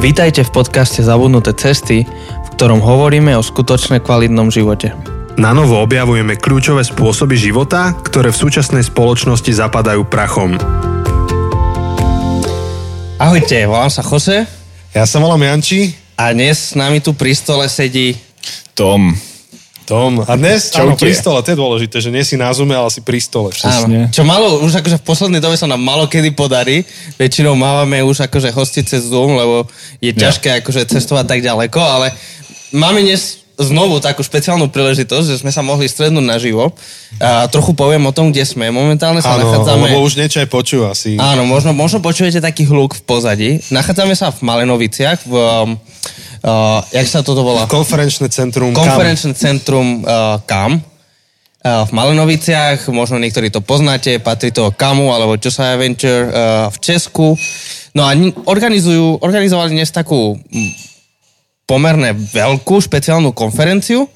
Vítajte v podcaste Zabudnuté cesty, v ktorom hovoríme o skutočne kvalitnom živote. Na novo objavujeme kľúčové spôsoby života, ktoré v súčasnej spoločnosti zapadajú prachom. Ahojte, volám sa Jose Ja sa volám Janči. a dnes s nami tu pri stole sedí Tom. Tom. A dnes, Čaute. áno, pri stole, to je dôležité, že nie si na Zoome, ale si pri stole. Áno, čo malo, už akože v poslednej dobe sa nám malo kedy podarí. Väčšinou mávame už akože hostiť cez Zoom, lebo je ťažké akože cestovať tak ďaleko, ale máme dnes znovu takú špeciálnu príležitosť, že sme sa mohli strednúť naživo. A trochu poviem o tom, kde sme. Momentálne sa Áno, nachádzame... lebo už niečo aj počúva si. Áno, možno, možno počujete taký hluk v pozadí. Nachádzame sa v Malenoviciach, v... Uh, jak sa toto volá? Konferenčné centrum Konferenčné centrum uh, KAM. Uh, v Malenoviciach, možno niektorí to poznáte, patrí to KAMu alebo Josiah Venture uh, v Česku. No a ni- organizujú, organizovali dnes takú mm, pomerne veľkú špeciálnu konferenciu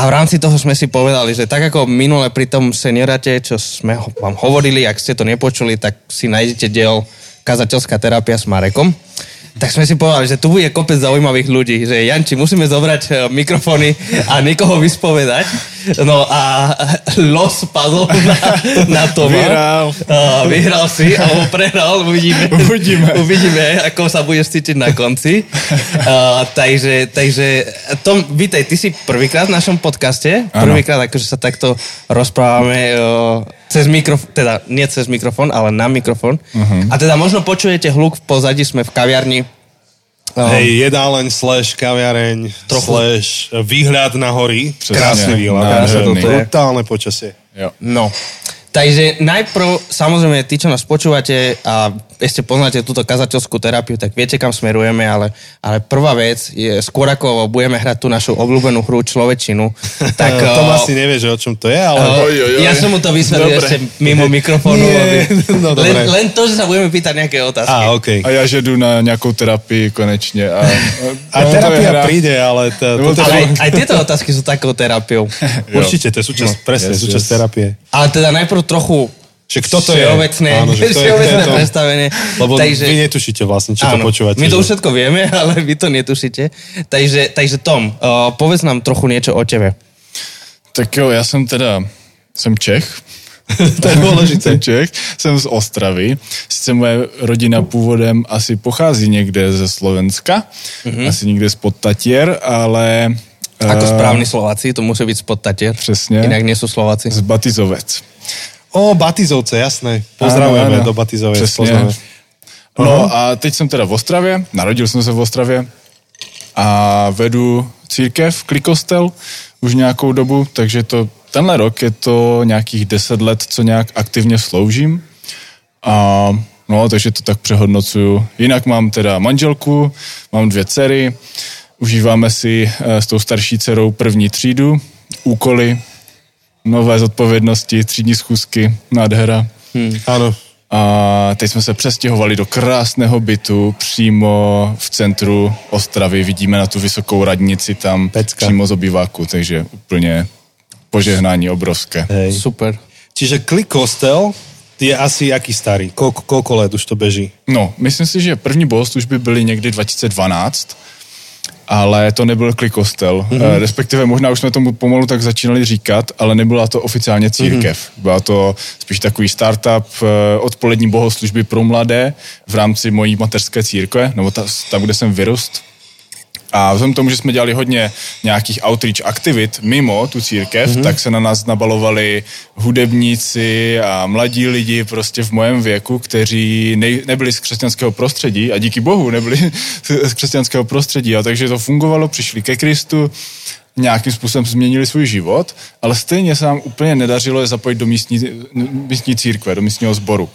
a v rámci toho sme si povedali, že tak ako minule pri tom seniorate, čo sme vám hovorili, ak ste to nepočuli, tak si nájdete diel Kazateľská terapia s Marekom. Tak sme si povedali, že tu bude kopec zaujímavých ľudí, že Janči, musíme zobrať e, mikrofóny a niekoho vyspovedať. No a los padol na, na Toma. Vyhral. Uh, vyhral si, alebo prehral, uvidíme. Uvidíme. uvidíme, ako sa budeš cítiť na konci. Uh, takže, takže, Tom, vítaj, ty si prvýkrát v našom podcaste. Prvýkrát, akože sa takto rozprávame uh, cez mikrofón, teda nie cez mikrofón, ale na mikrofón. Uh-huh. A teda možno počujete hluk v pozadí, sme v kaviarni. Hej, jedáleň slash kaviareň Trochu. slash výhľad na hory. Krásny výhľad. Brutálne počasie. Jo. No. Takže najprv, samozrejme, tí, čo nás počúvate a ešte poznáte túto kazateľskú terapiu, tak viete, kam smerujeme, ale, ale prvá vec je, skôr ako budeme hrať tú našu obľúbenú hru človečinu, tak... Tom eh, asi nevie, že o čom to je, ale... eh, Oj, oj, oj. Ja som mu to vysvetlil Dobre. ešte mimo mikrofónu. Nie, aby, no len, dobre. len to, že sa budeme pýtať nejaké otázky. Á, okej. A ja že jdu na nějakou terapii konečně. A, A no, to je terapia hra. príde, ale... To, to, to- Ale aj, aj tieto otázky sú takou terapiou. určite, to je súčasť, No, presne, yes, súčasť yes. terapie. Ale teda najprv trochu Že kto to je? všeobecné, Áno, že kto je- všeobecné kto je to? predstavenie. Lebo Takže- vy netušíte vlastne, to Áno, počúvate. My to už všetko vieme, ale vy to netušíte. Takže, takže Tom, uh, povedz nám trochu niečo o tebe. Tak jo, já jsem teda, jsem Čech. To je dôležité. Jsem Čech, jsem z Ostravy. Sice moje rodina původem asi pochází někde ze Slovenska, asi někde z Podtatier, ale... Ako eh, správni Slováci, to musí byť spod Tatier. Přesně. Inak nie sú Slováci. Z Batizovec. O, Batizovce, jasné. Pozdravujeme Áno, áno. do Batizovec. Přesně. poznáme. No a teď jsem teda v Ostravě, narodil jsem se v Ostravě a vedu církev, klikostel už nějakou dobu, takže to tenhle rok je to nějakých deset let, co nějak aktivně sloužím. A no, takže to tak přehodnocuju. Jinak mám teda manželku, mám dvě dcery, užíváme si eh, s tou starší dcerou první třídu, úkoly, nové zodpovědnosti, třídní schůzky, nádhera. Áno. A teď jsme se přestěhovali do krásného bytu přímo v centru Ostravy. Vidíme na tu vysokou radnici tam Pecka. přímo z obýváku, takže úplně požehnání obrovské. Hej. Super. Čiže klik kostel je asi aký starý? Koľko, koľko let už to beží? No, myslím si, že první bohoslužby byly někdy 2012, ale to nebyl klikostel. Mm-hmm. Respektive možná už jsme tomu pomalu tak začínali říkat, ale nebyla to oficiálně církev. Mm-hmm. Byla to spíš takový startup eh, odpolední bohoslužby pro mladé v rámci mojí mateřské církve, nebo ta, tam, kde jsem vyrost. A vzhledem k tomu, že jsme dělali hodně nějakých outreach aktivit mimo tu církev, mm-hmm. tak se na nás nabalovali hudebníci a mladí lidi prostě v mém věku, kteří nej, nebyli z křesťanského prostředí a díky bohu nebyli z křesťanského prostředí. A takže to fungovalo, přišli ke Kristu, nějakým způsobem změnili svůj život, ale stejně se nám úplně nedařilo je zapojit do místní, místní církve, do místního sboru.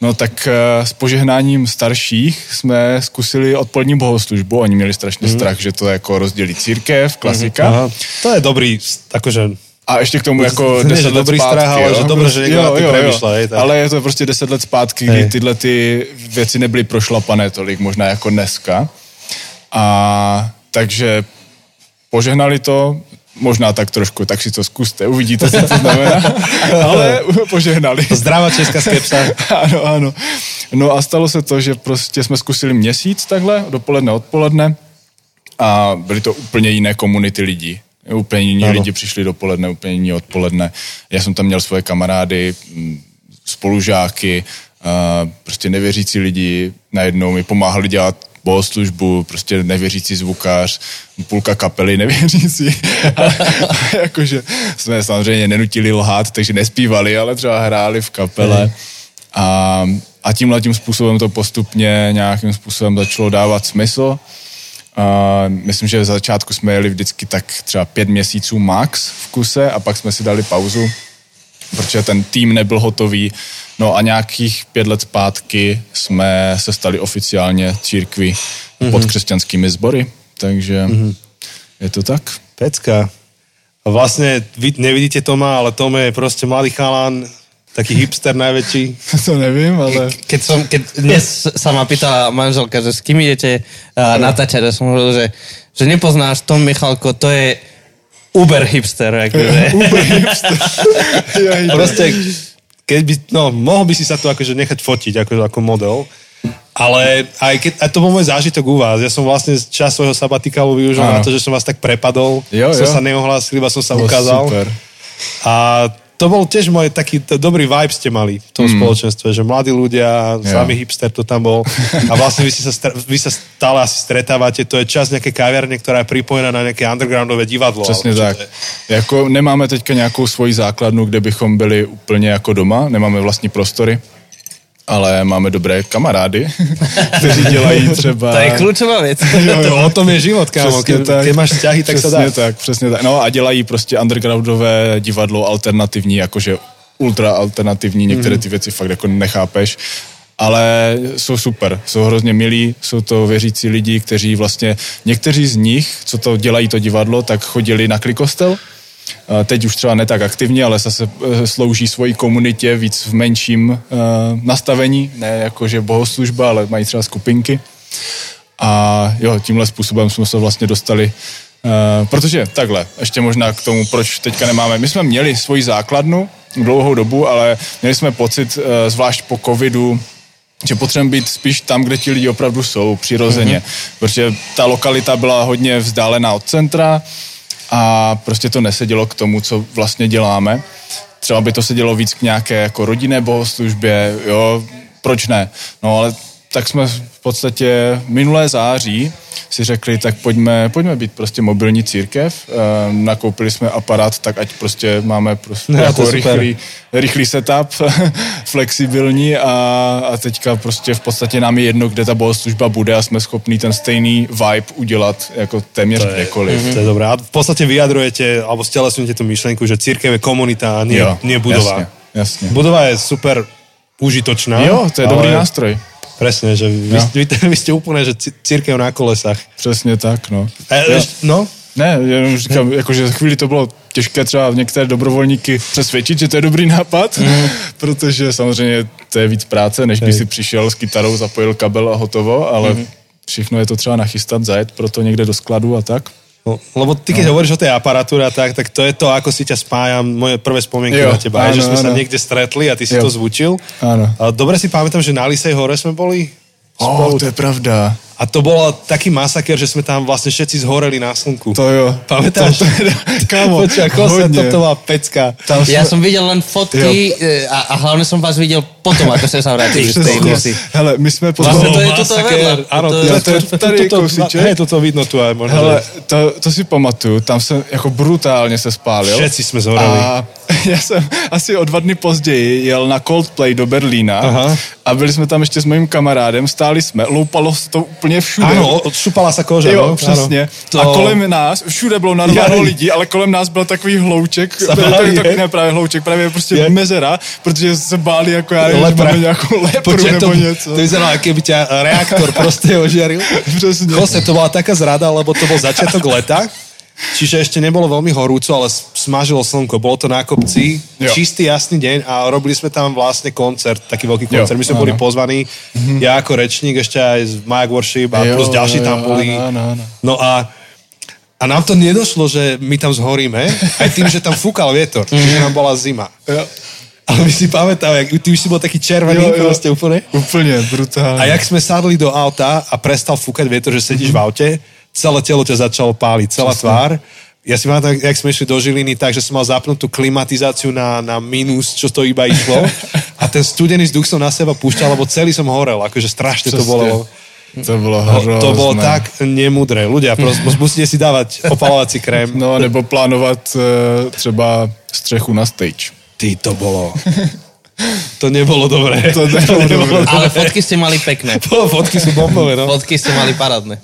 No tak eh, s požehnáním starších jsme zkusili odpolední bohoslužbu, oni měli strašně mm. strach, že to jako rozdělí církev, klasika. Aha. To je dobrý, akože... A ještě k tomu jako Ne, 10 že let dobrý zpátky. strach, ale jo? že dobré, že někdo na tím přemýšlel, hej, tak. Ale je to prostě 10 let zpátky, Hej. kdy tyhle ty věci nebyly prošlapané tolik, možná jako dneska. A takže požehnali to, možná tak trošku, tak si to zkuste, uvidíte, co to znamená, ale požehnali. Zdravá česká skepsa. ano, ano. No a stalo se to, že prostě jsme zkusili měsíc takhle, dopoledne, odpoledne a byly to úplně jiné komunity lidí. Úplně jiní ano. lidi přišli dopoledne, úplně jiní odpoledne. Já jsem tam měl svoje kamarády, mm, spolužáky, prostě nevěřící lidi najednou mi pomáhali dělat bohoslužbu, prostě nevěřící zvukář, půlka kapely nevěřící. a, a jakože jsme samozřejmě nenutili lhát, takže nespívali, ale třeba hráli v kapele. A, a tímhle tím způsobem to postupně nějakým způsobem začalo dávat smysl. A myslím, že v začátku jsme jeli vždycky tak třeba pět měsíců max v kuse a pak jsme si dali pauzu, protože ten tým nebyl hotový. No a nějakých pět let zpátky jsme se stali oficiálně církví mm-hmm. pod křesťanskými sbory, takže mm-hmm. je to tak. Pecka. A vlastne vy nevidíte Toma, ale Tom je proste mladý chalán, taký hipster najväčší. to nevím, ale... Keď, som, keď dnes sa ma pýtala manželka, že s kým idete uh, natáčať, ja som hovoril, že, že nepoznáš Tom Michalko, to je uber hipster. Akože. uber hipster. Proste, keď by, no, mohol by si sa tu akože nechať fotiť akože ako model, ale aj keď, a to bol môj zážitok u vás. Ja som vlastne čas svojho sabatikálu využil na to, že som vás tak prepadol. Jo, som jo. sa neohlásil, iba som sa ukázal. Super. A to bol tiež môj taký t- dobrý vibe ste mali v tom mm. spoločenstve, že mladí ľudia, yeah. sami hipster to tam bol a vlastne vy, sa, stre- vy sa stále asi stretávate, to je čas nejaké kaviarne, ktorá je pripojená na nejaké undergroundové divadlo. Přesně tak. Je... Jako nemáme teďka nějakou svoji základnu, kde bychom byli úplně jako doma, nemáme vlastní prostory, ale máme dobré kamarády, kteří dělají třeba... To je klíčová věc. jo, jo. O tom je život, kámo. Ke, keď máš vzťahy, tak se dá. tak, přesně tak. No a dělají prostě undergroundové divadlo alternativní, jakože ultra alternativní, některé mhm. ty věci fakt jako nechápeš ale jsou super, jsou hrozně milí, jsou to věřící lidi, kteří vlastně, někteří z nich, co to dělají to divadlo, tak chodili na klikostel, Teď už třeba ne tak aktivně, ale zase eh, slouží svojí komunitě víc v menším eh, nastavení, ne jakože bohoslužba, ale mají třeba skupinky. A jo, tímhle způsobem jsme se vlastně dostali Uh, protože takhle, ještě možná k tomu, proč teďka nemáme. My jsme měli svoji základnu dlouhou dobu, ale měli jsme pocit, zvlášť po covidu, že potřebujeme být spíš tam, kde ti lidi opravdu jsou, přirozeně. Mm-hmm. Protože ta lokalita byla hodně vzdálená od centra, a prostě to nesedělo k tomu, co vlastně děláme. Třeba by to sedělo víc k nějaké jako rodinné bohoslužbě, jo, proč ne? No ale tak jsme podstatě minulé září si řekli, tak pojďme, pojďme být prostě mobilní církev. E, nakoupili jsme aparát, tak ať prostě máme prostě no, jako rychlý, rychlý setup, flexibilní a, a teďka prostě v podstatě nám je jedno, kde ta bohoslužba bude a jsme schopní ten stejný vibe udělat jako téměř to je, kdekoliv. To je dobré. A v podstatě vyjadrujete, alebo stelesňujete tu myšlenku, že církev je komunita a nie, jo, nie budova. Jasně, jasně. Budova je super užitočná. Jo, to je ale... dobrý nástroj. Presne, že vy, no. vy, vy ste úplne, že církev na kolesách. Přesně tak, no. E, no? Ne, jenom říkám, jakože za chvíli to bylo těžké třeba některé dobrovolníky přesvědčit, že to je dobrý nápad, mm. protože samozřejmě to je víc práce, než by si přišel s kytarou, zapojil kabel a hotovo, ale mm. všechno je to třeba nachystat, zajet proto někde do skladu a tak. No, lebo ty, keď no. hovoríš o tej aparatúre a tak, tak to je to, ako si ťa spájam, moje prvé spomienky jo, na teba, áno, že sme áno. sa niekde stretli a ty si jo. to zvučil. Áno. Dobre si pamätám, že na Lisej hore sme boli spolu. Oh, to je pravda. A to bolo taký masaker, že sme tam vlastne všetci zhoreli na slnku. To jo. Pamätáš? To, to, kosa, toto bola pecka. Tam ja som videl len fotky e, a, a hlavne som vás videl potom, ako ste sa vrátili z tej kusy. Hele, my sme potom... Vlastne to je toto vedľa. Áno, to, to, to, to, tady to, hej, toto vidno tu aj možno. Hele, to, to si pamatuju, tam som ako brutálne sa spálil. Všetci sme zhoreli. A ja som asi o dva dny později jel na Coldplay do Berlína Aha. a byli jsme tam ještě s mojím kamarádem, stáli jsme, loupalo se to úplně všude. Ano, odšupala se koža. Jo, no? přesně. To... A kolem nás, všude bylo narváno lidí, ale kolem nás byl takový hlouček, takový, takový, ne právě hlouček, právě prostě je. mezera, protože se báli jako já, že máme nějakou lepru Počkej, nebo to, něco. To vyzeralo, ako by ťa reaktor prostě ožiaril. Přesně. Kose, to bola taká zrada, lebo to bol začiatok leta Čiže ešte nebolo veľmi horúco, ale smažilo slnko. Bolo to na kopci, jo. čistý, jasný deň a robili sme tam vlastne koncert, taký veľký koncert. Jo, My sme áno. boli pozvaní, mm-hmm. ja ako rečník, ešte aj z Mike Worship a jo, plus ďalší tam boli. Áno, áno. No a a nám to nedošlo, že my tam zhoríme, aj tým, že tam fúkal vietor, mm-hmm. že nám bola zima. Jo. Ale my si pamätám, jak ty už si bol taký červený Jo, jo. proste úplne. Úplně brutálně. A jak sme sadli do auta a prestal fúkať vietor, že sedíš v aute, celé telo ťa začalo páliť, celá tvár. Ja si pamätám, jak sme išli do Žiliny, tak, že som mal zapnutú klimatizáciu na, na minus, čo to iba išlo. A ten studený vzduch som na seba púšťal, lebo celý som horel, akože strašne to bolo. To bylo No, hrozné. to bolo tak nemudré. Ľudia, proste, musíte si dávať opalovací krém. No, nebo plánovat eh, třeba střechu na stage. Ty, to bolo... To nebolo dobré. To nebolo dobré. Ale fotky ste mali pekné. Bolo, fotky sú bombové, no. Fotky ste mali parádne.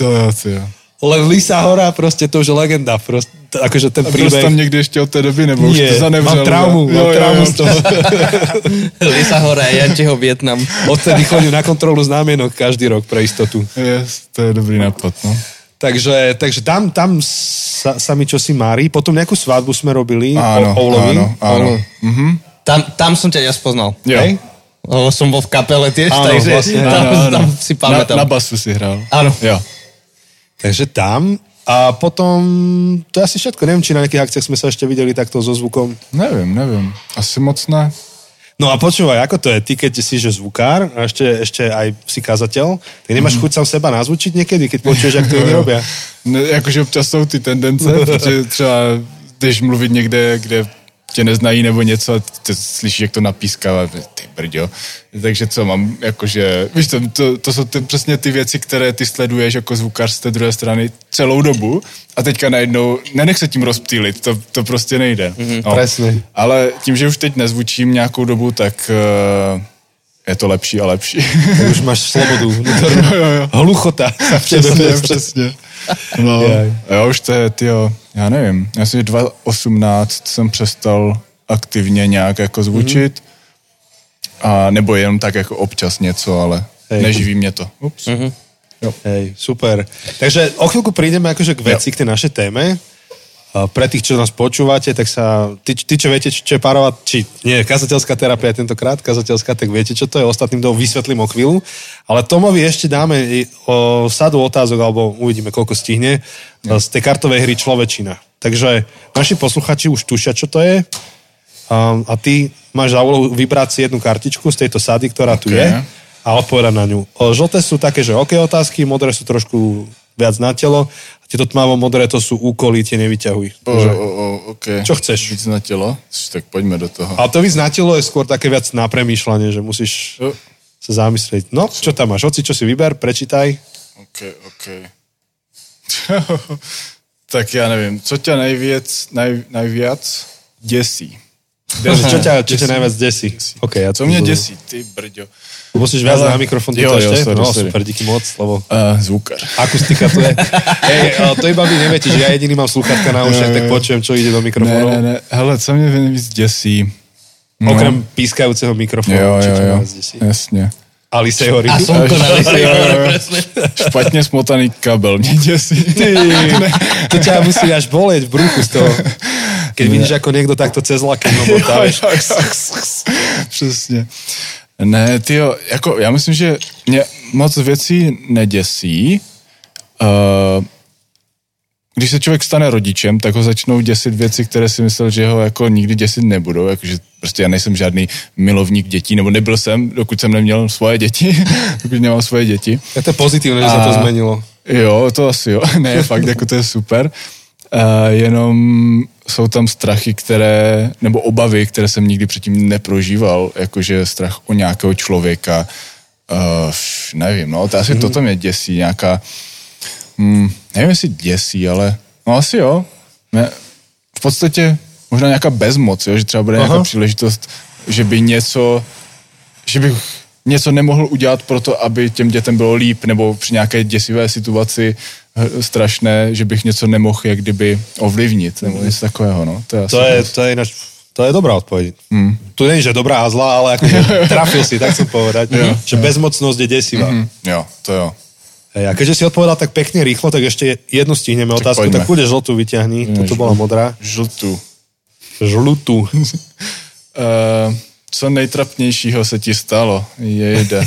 Jo, to jo. Len Lisa Hora, proste to už je legenda. Proste, akože ten A príbeh... tam někdy ještě od té doby, nebo už Nie, to zanevřel? mám traumu, Jo, mám jo, traumu jo. z toho. Lisa Hora a Jančiho Vietnam. Odtedy chodím na kontrolu známienok každý rok pre istotu. Yes, to je dobrý nápad, no. Takže, takže tam, tam sa, sa mi čosi mári. Potom nejakú svadbu sme robili Áno, o, Oulovi. áno, áno. Mhm. Tam, tam som ťa ja spoznal. Jo. Hej? Lebo som bol v kapele tiež, Áno, takže vlastne, tam, Áno, áno. tam si pamätám. Na, na basu si hrál. Áno. Jo. Takže tam. A potom, to je asi všetko. Neviem, či na nejakých akciách sme sa ešte videli takto so zvukom. Nevím, nevím. Asi moc ne. No a počúvaj, ako to je? Ty, keď si že zvukár a ešte, ešte aj si kazateľ, tak nemáš chuť sám seba nazvučiť niekedy, keď počuješ, jak to iní robia? Ne, jakože občas jsou ty tendence, protože třeba jdeš mluvit někde, kde tě neznají nebo něco a ty slyšíš, jak to napískává, ty brďo. Takže co mám, jakože, víš to, to, to jsou ty, přesně ty věci, které ty sleduješ jako zvukař z té druhé strany celou dobu a teďka najednou, nenech se tím rozptýlit, to, to prostě nejde. Mm-hmm, presně. Ale tím, že už teď nezvučím nějakou dobu, tak uh, je to lepší a lepší. Už máš slobodu. Hluchota sa v tebe Přesně, přesně. No, Jaj. jo, už to je, tyjo, já nevím, já si 2018 jsem přestal aktivně nějak jako zvučit, a nebo jenom tak jako občas něco, ale Hej. neživí mě to. Ups. Hej, super. Takže o chvíľku prídeme akože k veci, k tej našej téme. Pre tých, čo nás počúvate, tak sa, ty, ty čo viete, čo je párová, či nie, kazateľská terapia tentokrát, kazateľská, tak viete, čo to je, ostatným to vysvetlím o chvíľu. Ale Tomovi ešte dáme o sadu otázok, alebo uvidíme, koľko stihne, z tej kartovej hry Človečina. Takže naši posluchači už tušia, čo to je. A, a ty máš za úlohu vybrať si jednu kartičku z tejto sady, ktorá tu Ok. je a odpovedať na ňu. Žlté sú také, že OK otázky, modré sú trošku viac na telo a tieto tmavo modré to sú úkoly, tie nevyťahuj. O, o, o, okay. Čo chceš? Víc na tělo? Tak pojďme do toho. Ale to víc na telo je skôr také viac na premýšľanie, že musíš O, sa zamyslieť. No, čo tam máš? Hoci, čo si vyber, prečítaj. OK, OK. tak já nevím, co tě nejvíc, nej, nejvíc děsí? Takže čo ťa, čo ťa najviac desí? OK, ja Co mě děsí, ty brďo? Musíš viac na mikrofón Jo, ešte? sorry, no, sorry. super, díky moc, lebo Uh, zvukar. akustika to je. Ej, ale to iba vy neviete, že ja jediný mám sluchatka na ušiach, tak počujem, čo ide do Ne, mikrofónu. ne, ne, hele, co mě nejvíc děsí? No. Okrem pískajúceho mikrofónu, Jo, čo jo, jo, desí. jasně. Aliseho rybu. A slnko na Hora, presne. Špatně smotaný kabel mě děsí. Ty, to ťa musí až bolieť v bruchu z toho. Keď vidíš, ako niekto takto cez lakem motá, vieš. Přesně. Ne, ty jako já myslím, že mě moc věcí neděsí. Uh, když se člověk stane rodičem, tak ho začnou děsit věci, které si myslel, že ho jako nikdy děsit nebudou. Jakože prostě já nejsem žádný milovník dětí, nebo nebyl jsem, dokud jsem neměl svoje děti, dokud nemám svoje děti. Ja to je pozitívne, že sa to zmenilo. Jo, to asi jo. Ne, fakt, jako to je super. Uh, jenom jsou tam strachy, které, nebo obavy, které jsem nikdy předtím neprožíval, jakože strach o nějakého člověka. Uh, nevím, no, to asi mm-hmm. toto mě děsí, nějaká, hm, nevím, jestli děsí, ale no asi jo. Ne, v podstatě možná nějaká bezmoc, jo, že třeba bude nějaká Aha. příležitost, že by něco, že bych něco nemohl udělat pro to, aby těm dětem bylo líp, nebo při nějaké děsivé situaci eh, strašné, že bych něco nemohl jak kdyby ovlivnit, nebo něco takového, no. To je, To je, to je ináč, to je dobrá odpoveď. Mm. Tu je, že dobrá a zlá, ale akože trafil si, tak chcem povedať, že bezmocnosť je desivá. Hm, jo, to jo. Hej, a keďže si odpovedal tak pekne rýchlo, tak ešte jednu stihneme otázku, poďme. tak bude žltú vyťahni, toto bola modrá. Žltu. Žlutú. Uh, co nejtrapnějšího se ti stalo? Jejde.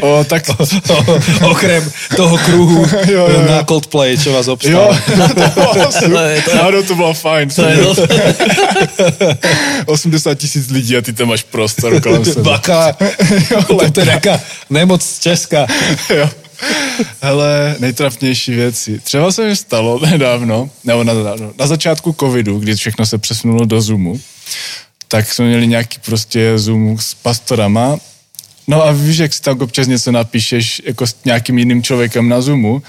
o, tak... O, okrem toho kruhu jo, jo. na Coldplay, čo vás obstal. Jo, to to bylo fajn. To je dosť... 80 tisíc lidí a ty tam máš prostor kolem sebe. Baka, to je taká nemoc Česká. jo. Hele, nejtrapnější věci. Třeba se mi stalo nedávno, nebo na, na, na začátku covidu, kdy všechno se přesunulo do Zoomu, tak jsme měli nějaký prostě Zoom s pastorama. No a víš, jak si tam občas něco napíšeš jako s nějakým jiným člověkem na Zoomu,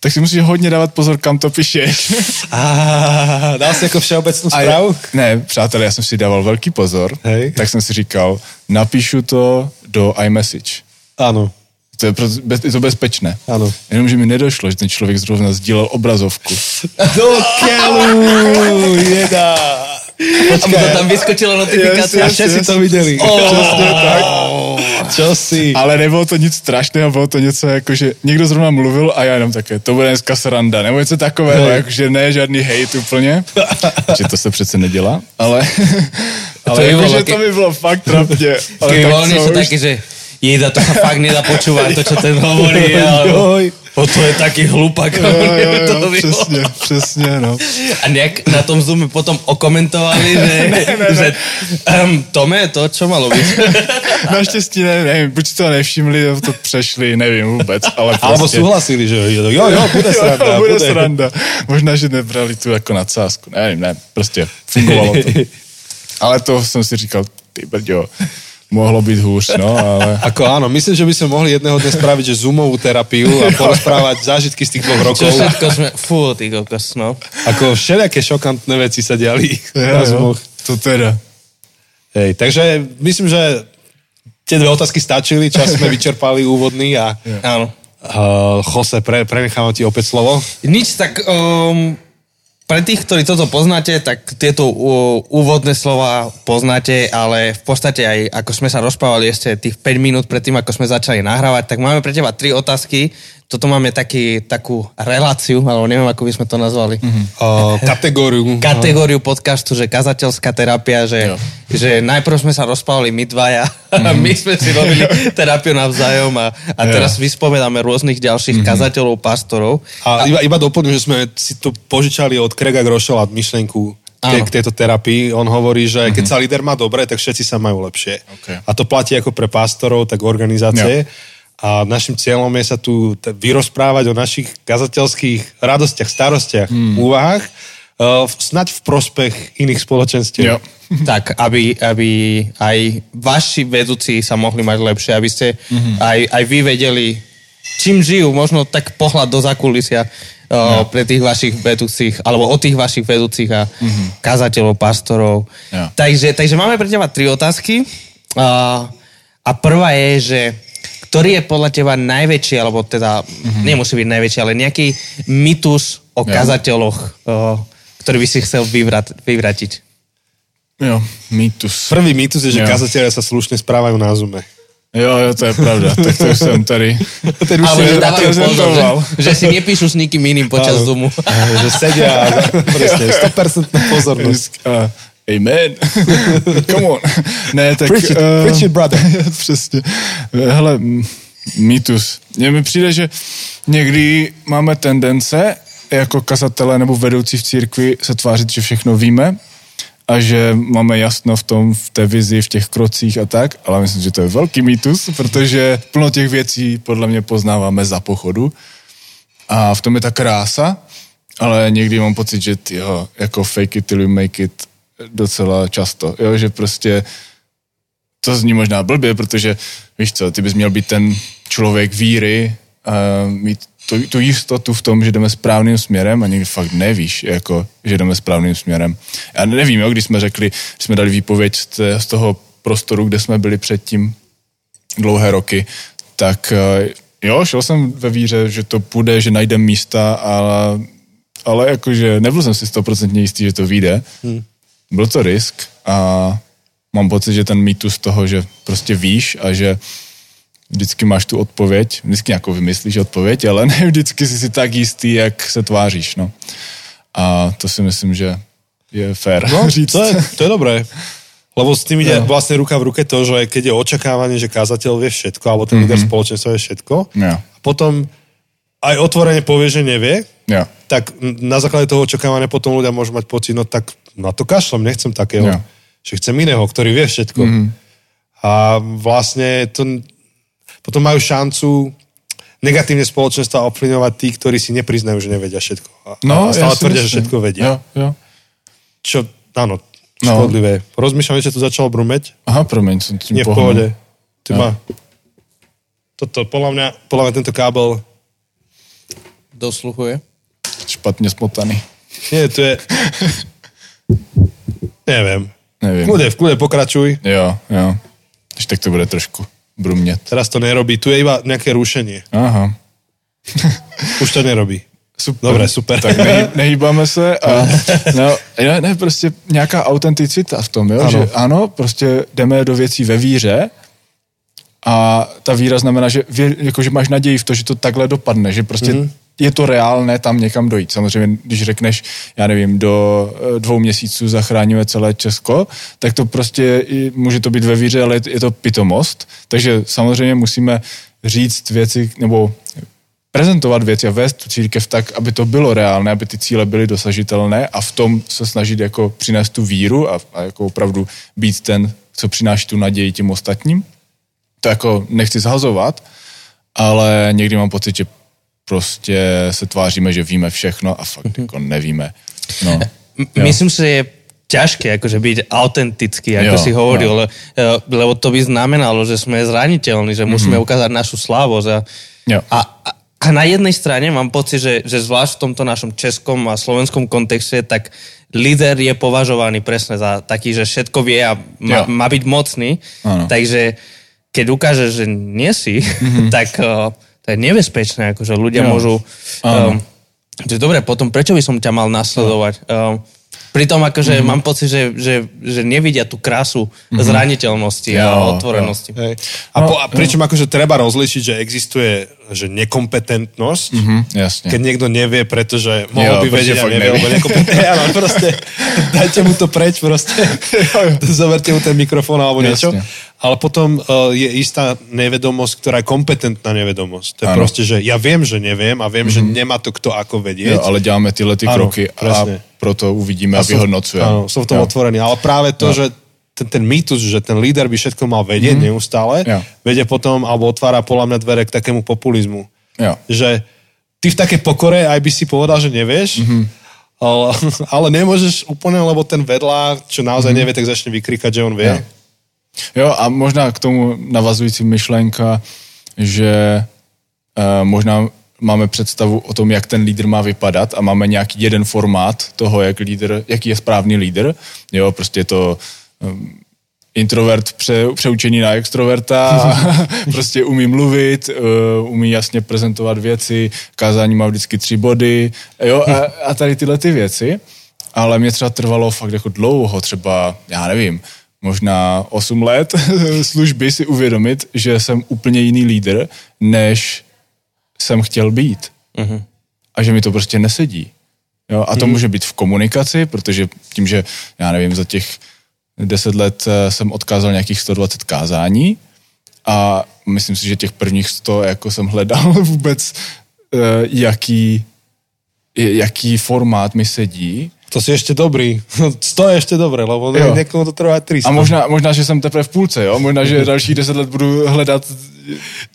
tak si musíš hodně dávat pozor, kam to píšeš. A dal si jako všeobecnou zprávu? já, ne, přátelé, já jsem si dával velký pozor, Hej. tak jsem si říkal, napíšu to do iMessage. Áno, To je, bez, je to bezpečné. Áno. Jenomže mi nedošlo, že ten člověk zrovna sdílel obrazovku. Do keľu, A to tam vyskočila notifikácia. A všetci to videli. Tak. Čo si? Ale nebylo to nic strašného, bylo to něco jako, že někdo zrovna mluvil a já jenom také, to bude dneska sranda, nebo něco takového, Hej. jakože ne žádný hejt úplně, že to se přece nedělá, ale, To ale by jako, bolo, že ke- to by bylo fakt trapně. Ale Keby tak co už- také, že jejda, to sa fakt nedá počúvať, to, čo ten hovorí, Joj. o, to je taký hlupak. Jo, jo, to jo, bolo. přesně, přesně, no. A nejak na tom Zoome potom okomentovali, že, že um, Tome, to čo malo byť? Naštěstí ne, nevím, buď to nevšimli, to přešli, nevím vůbec, ale prostě... Alebo súhlasili, že jo, jo, jo, bude sranda. jo, bude sranda. Možná, že nebrali tu jako nadsázku. Nevím, ne, prostě fungovalo to. Ale to jsem si říkal, ty brďo, mohlo být hůř, no, ale... Ako áno, myslím, že by sme mohli jedného dne spraviť, že zoomovú terapiu a porozprávať zážitky z tých dvoch rokov. Čo všetko sme... Fú, ty kokos, no. Ako všelijaké šokantné veci sa diali na zoomoch. to teda. Hej, takže myslím, že tie dve otázky stačili, čas sme vyčerpali úvodný a Áno. uh, Jose, pre, prenechávam ti opäť slovo. Nič, tak um, pre tých, ktorí toto poznáte, tak tieto uh, úvodné slova poznáte, ale v podstate aj ako sme sa rozprávali ešte tých 5 minút predtým, ako sme začali nahrávať, tak máme pre teba tri otázky. Toto máme taký, takú reláciu, alebo neviem, ako by sme to nazvali. Mm-hmm. Uh, kategóriu. Kategóriu podcastu, že kazateľská terapia, že, Jo. že najprv sme sa rozprávali my dvaja a my sme si robili terapiu navzájom a, a Jo. teraz vyspovedáme rôznych ďalších kazateľov, pastorov. A iba, iba doplním, že sme si to požičali od Krega Grošela myšlenku Áno. k tejto terapii. On hovorí, že keď sa líder má dobre, tak všetci sa majú lepšie. Ok. A to platí ako pre pastorov, tak organizácie. A našim cieľom je sa tu t- vyrozprávať o našich kazateľských radostiach, starostiach, úvahách, uh, snaď v prospech iných spoločenstiev. Jo. tak, aby, aby aj vaši vedúci sa mohli mať lepšie, aby ste mm-hmm. aj, aj vy vedeli, čím žijú, možno tak pohľad do zakulisia no. pre tých vašich vedúcich, alebo o tých vašich vedúcich a mm-hmm. kazateľov, pastorov. Jo. Takže, takže máme pre teba tri otázky. A, a prvá je, že ktorý je podľa teba najväčší, alebo teda mm-hmm. nemusí byť najväčší, ale nejaký mytus o Jo. kazateľoch, o, ktorý by si chcel vyvrat, vyvratiť? Jo, mýtus. Prvý mýtus je, že Jo. kazatelia sa slušne správajú na Zume. Jo, jo, to je pravda, tak to už jsem tady. Ten už Ale si že dávajú pozor, že, že si nepíšu s nikým iným počas. Zoomu. že sedia presne, 100% pozornosť. Amen. Come on. Ne, tak... Preach it, preach it, brother. Přesně. Hele, mýtus. Mně mi přijde, že někdy máme tendence jako kazatelé nebo vedoucí v církvi se tvářit, že všechno víme a že máme jasno v tom, v té vizi, v těch krocích a tak, ale myslím, že to je velký mýtus, protože plno těch věcí podle mě poznáváme za pochodu a v tom je ta krása, ale někdy mám pocit, že tyjo, jako fake it till you make it docela často, jo, že prostě to zní možná blbě, protože víš co, ty bys měl být ten člověk víry a mít tu, tu jistotu v tom, že jdeme správným směrem a někdy fakt nevíš, jako, že jdeme správným směrem. Já nevím, jo, když jsme řekli, když jsme dali výpověď z, toho prostoru, kde jsme byli předtím dlouhé roky, tak eh, jo, šel jsem ve víře, že to půjde, že najdem místa, ale, ale jakože nebyl jsem si stoprocentně jistý, že to vyjde. Hmm. Byl to risk a mám pocit, že ten mýtus toho, že prostě víš a že vždycky máš tu odpověď, vždycky nějakou vymyslíš odpověď, ale ne vždycky jsi si tak jistý, jak se tváříš, no. A to si myslím, že je fér No, říct. to je, to je dobré. Lebo s tým ide no. vlastne ruka v ruke to, že keď je očakávanie, že kázateľ vie všetko, alebo ten mm-hmm. líder spoločenstva vie všetko, Ja. a potom aj otvorene povie, že nevie, Ja. tak na základe toho očakávania potom ľudia môžu mať pocit, no tak na to kašlem, nechcem takého. Ja. Že chcem iného, ktorý vie všetko. Mm-hmm. A vlastne to, potom majú šancu negatívne spoločenstva ovplyvňovať tí, ktorí si nepriznajú, že nevedia všetko. A, a stále si tvrdia, že všetko vedia. Jo, jo. Čo, áno, No. škodlivé. Rozmýšľam, že to začalo brumeť. Aha, promiň, som tým Nie v pohode. Ty No. ma... Toto, podľa mňa, podľa mňa tento kábel... Dosluchuje. Špatne smotaný. Nie, to je... Neviem. Neviem. Kľude, v kľude pokračuj. Jo, jo. Až tak to bude trošku brumnět. Teraz to nerobí. Tu je iba nejaké rušenie. Aha. Už to nerobí. Super. Dobre, super. Tak nehy, nehýbáme se a no, ne, ne, prostě nějaká autenticita v tom, jo? Ano. že ano, prostě jdeme do věcí ve víře a ta víra znamená, že, vě, jako, že máš naději v to, že to takhle dopadne, že prostě mm-hmm. Je to reálné tam někam dojít. Samozřejmě, když řekneš, já nevím, do eh, dvou měsíců zachráníme celé Česko, tak to prostě může to být ve víře, ale je to pitomost. Takže samozřejmě musíme říct věci, nebo prezentovat věci a vést tu církev tak, aby to bylo reálné, aby ty cíle byly dosažitelné a v tom se snažit jako přinést tu víru a, a jako opravdu být ten, co přináší tu naději těm ostatním. To jako nechci zhazovat, ale někdy mám pocit, že prostě se tváříme, že víme všechno a fakt jako nevíme. No. Myslím si, že je ťažké akože byť autentický, ako Jo, si hovoril, jo. le, eh, lebo to by znamenalo, že sme zraniteľní, že musíme ukázať našu slávosť. A, Jo. a, a- na jednej strane mám pocit, že, že zvlášť v tomto našom českom a slovenskom kontexte, tak líder je považovaný presne za taký, že všetko vie a má, Jo. má byť mocný. Áno. Takže keď ukážeš, že nie si, tak uh, to je nebezpečné, akože ľudia Jo. môžu... Um, že dobre, potom prečo by som ťa mal nasledovať? Um, pritom akože mám pocit, že, že, že nevidia tú krásu zraniteľnosti a Jo, otvorenosti. Hej. A, po, a pričom akože treba rozlišiť, že existuje že nekompetentnosť, Hm, jasně. keď niekto nevie, pretože mohol Jo, by protože vedieť a fakt nevie, lebo nekompetentný. Áno, proste dajte mu to preč, proste. Zoberte mu ten mikrofón alebo niečo. Ale potom uh, je istá nevedomosť, ktorá je kompetentná nevedomosť. To je Áno. proste, že ja viem, že neviem a viem, že nemá to kto ako vedieť. Jo, ale děláme tyhle ty Ano, kroky a proto uvidíme a, som- vyhodnocujeme. Áno, som v tom Jo. otvorený. Ale práve to, Jo. že ten, ten mýtus, že ten líder by všetko mal vedieť mm. neustále, Jo. vedie potom, alebo otvára podľa mňa dvere k takému populizmu. Jo. Že ty v takej pokore aj by si povedal, že nevieš, mm-hmm. ale, ale nemôžeš úplne, lebo ten vedľa, čo naozaj mm-hmm. nevie, tak začne vykrikať, že on vie. Jo. Jo, a možná k tomu navazující myšlenka, že uh, možná máme představu o tom, jak ten lídr má vypadat a máme nějaký jeden formát toho, jak lídr, jaký je správný lídr. Jo, prostě je to um, introvert pře, přeučený na extroverta, prostě umí mluvit, uh, umí jasně prezentovat věci, kázání má vždycky tři body, jo, a, a tady tyhle ty věci. Ale mě třeba trvalo fakt jako dlouho, třeba, já nevím, možná 8 let služby si uvědomit, že jsem úplně jiný lídr, než jsem chtěl být. Uh-huh. A že mi to prostě nesedí. Jo, a to uh-huh. může být v komunikaci, protože tím, že, já nevím, za těch 10 let eh, jsem odkázal nějakých 120 kázání a myslím si, že těch prvních 100 jako jsem hledal vůbec, eh, jaký, jaký formát mi sedí To si ešte dobrý. To je ešte dobré, lebo Jo. niekomu to trvá 300. A možná, možná, že jsem teprve v půlce, jo? Možná, že dalších deset let budu hledat...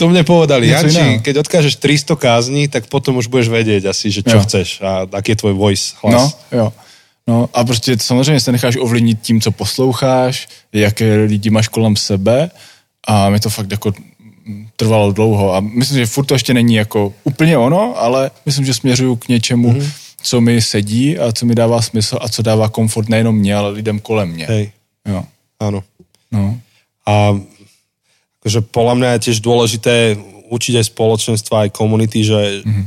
To mne povedali, Janči, keď odkážeš 300 kázní, tak potom už budeš vedieť asi, že čo Jo. chceš a aký je tvoj voice, No, hlas. jo. No a prostě samozřejmě se necháš ovlivnit tím, co posloucháš, jaké lidi máš kolem sebe a mi to fakt jako trvalo dlouho a myslím, že furt to ještě není jako úplně ono, ale myslím, že směřuju k něčemu, Mhm. mm-hmm. Co mi sedí a co mi dává smysl a co dává komfort nejenom mě, ale lidem kolem mě. Hej, Jo. áno. No. A akože podľa mňa je tiež dôležité učiť aj spoločenstva, aj komunity, že Mhm. mm-hmm.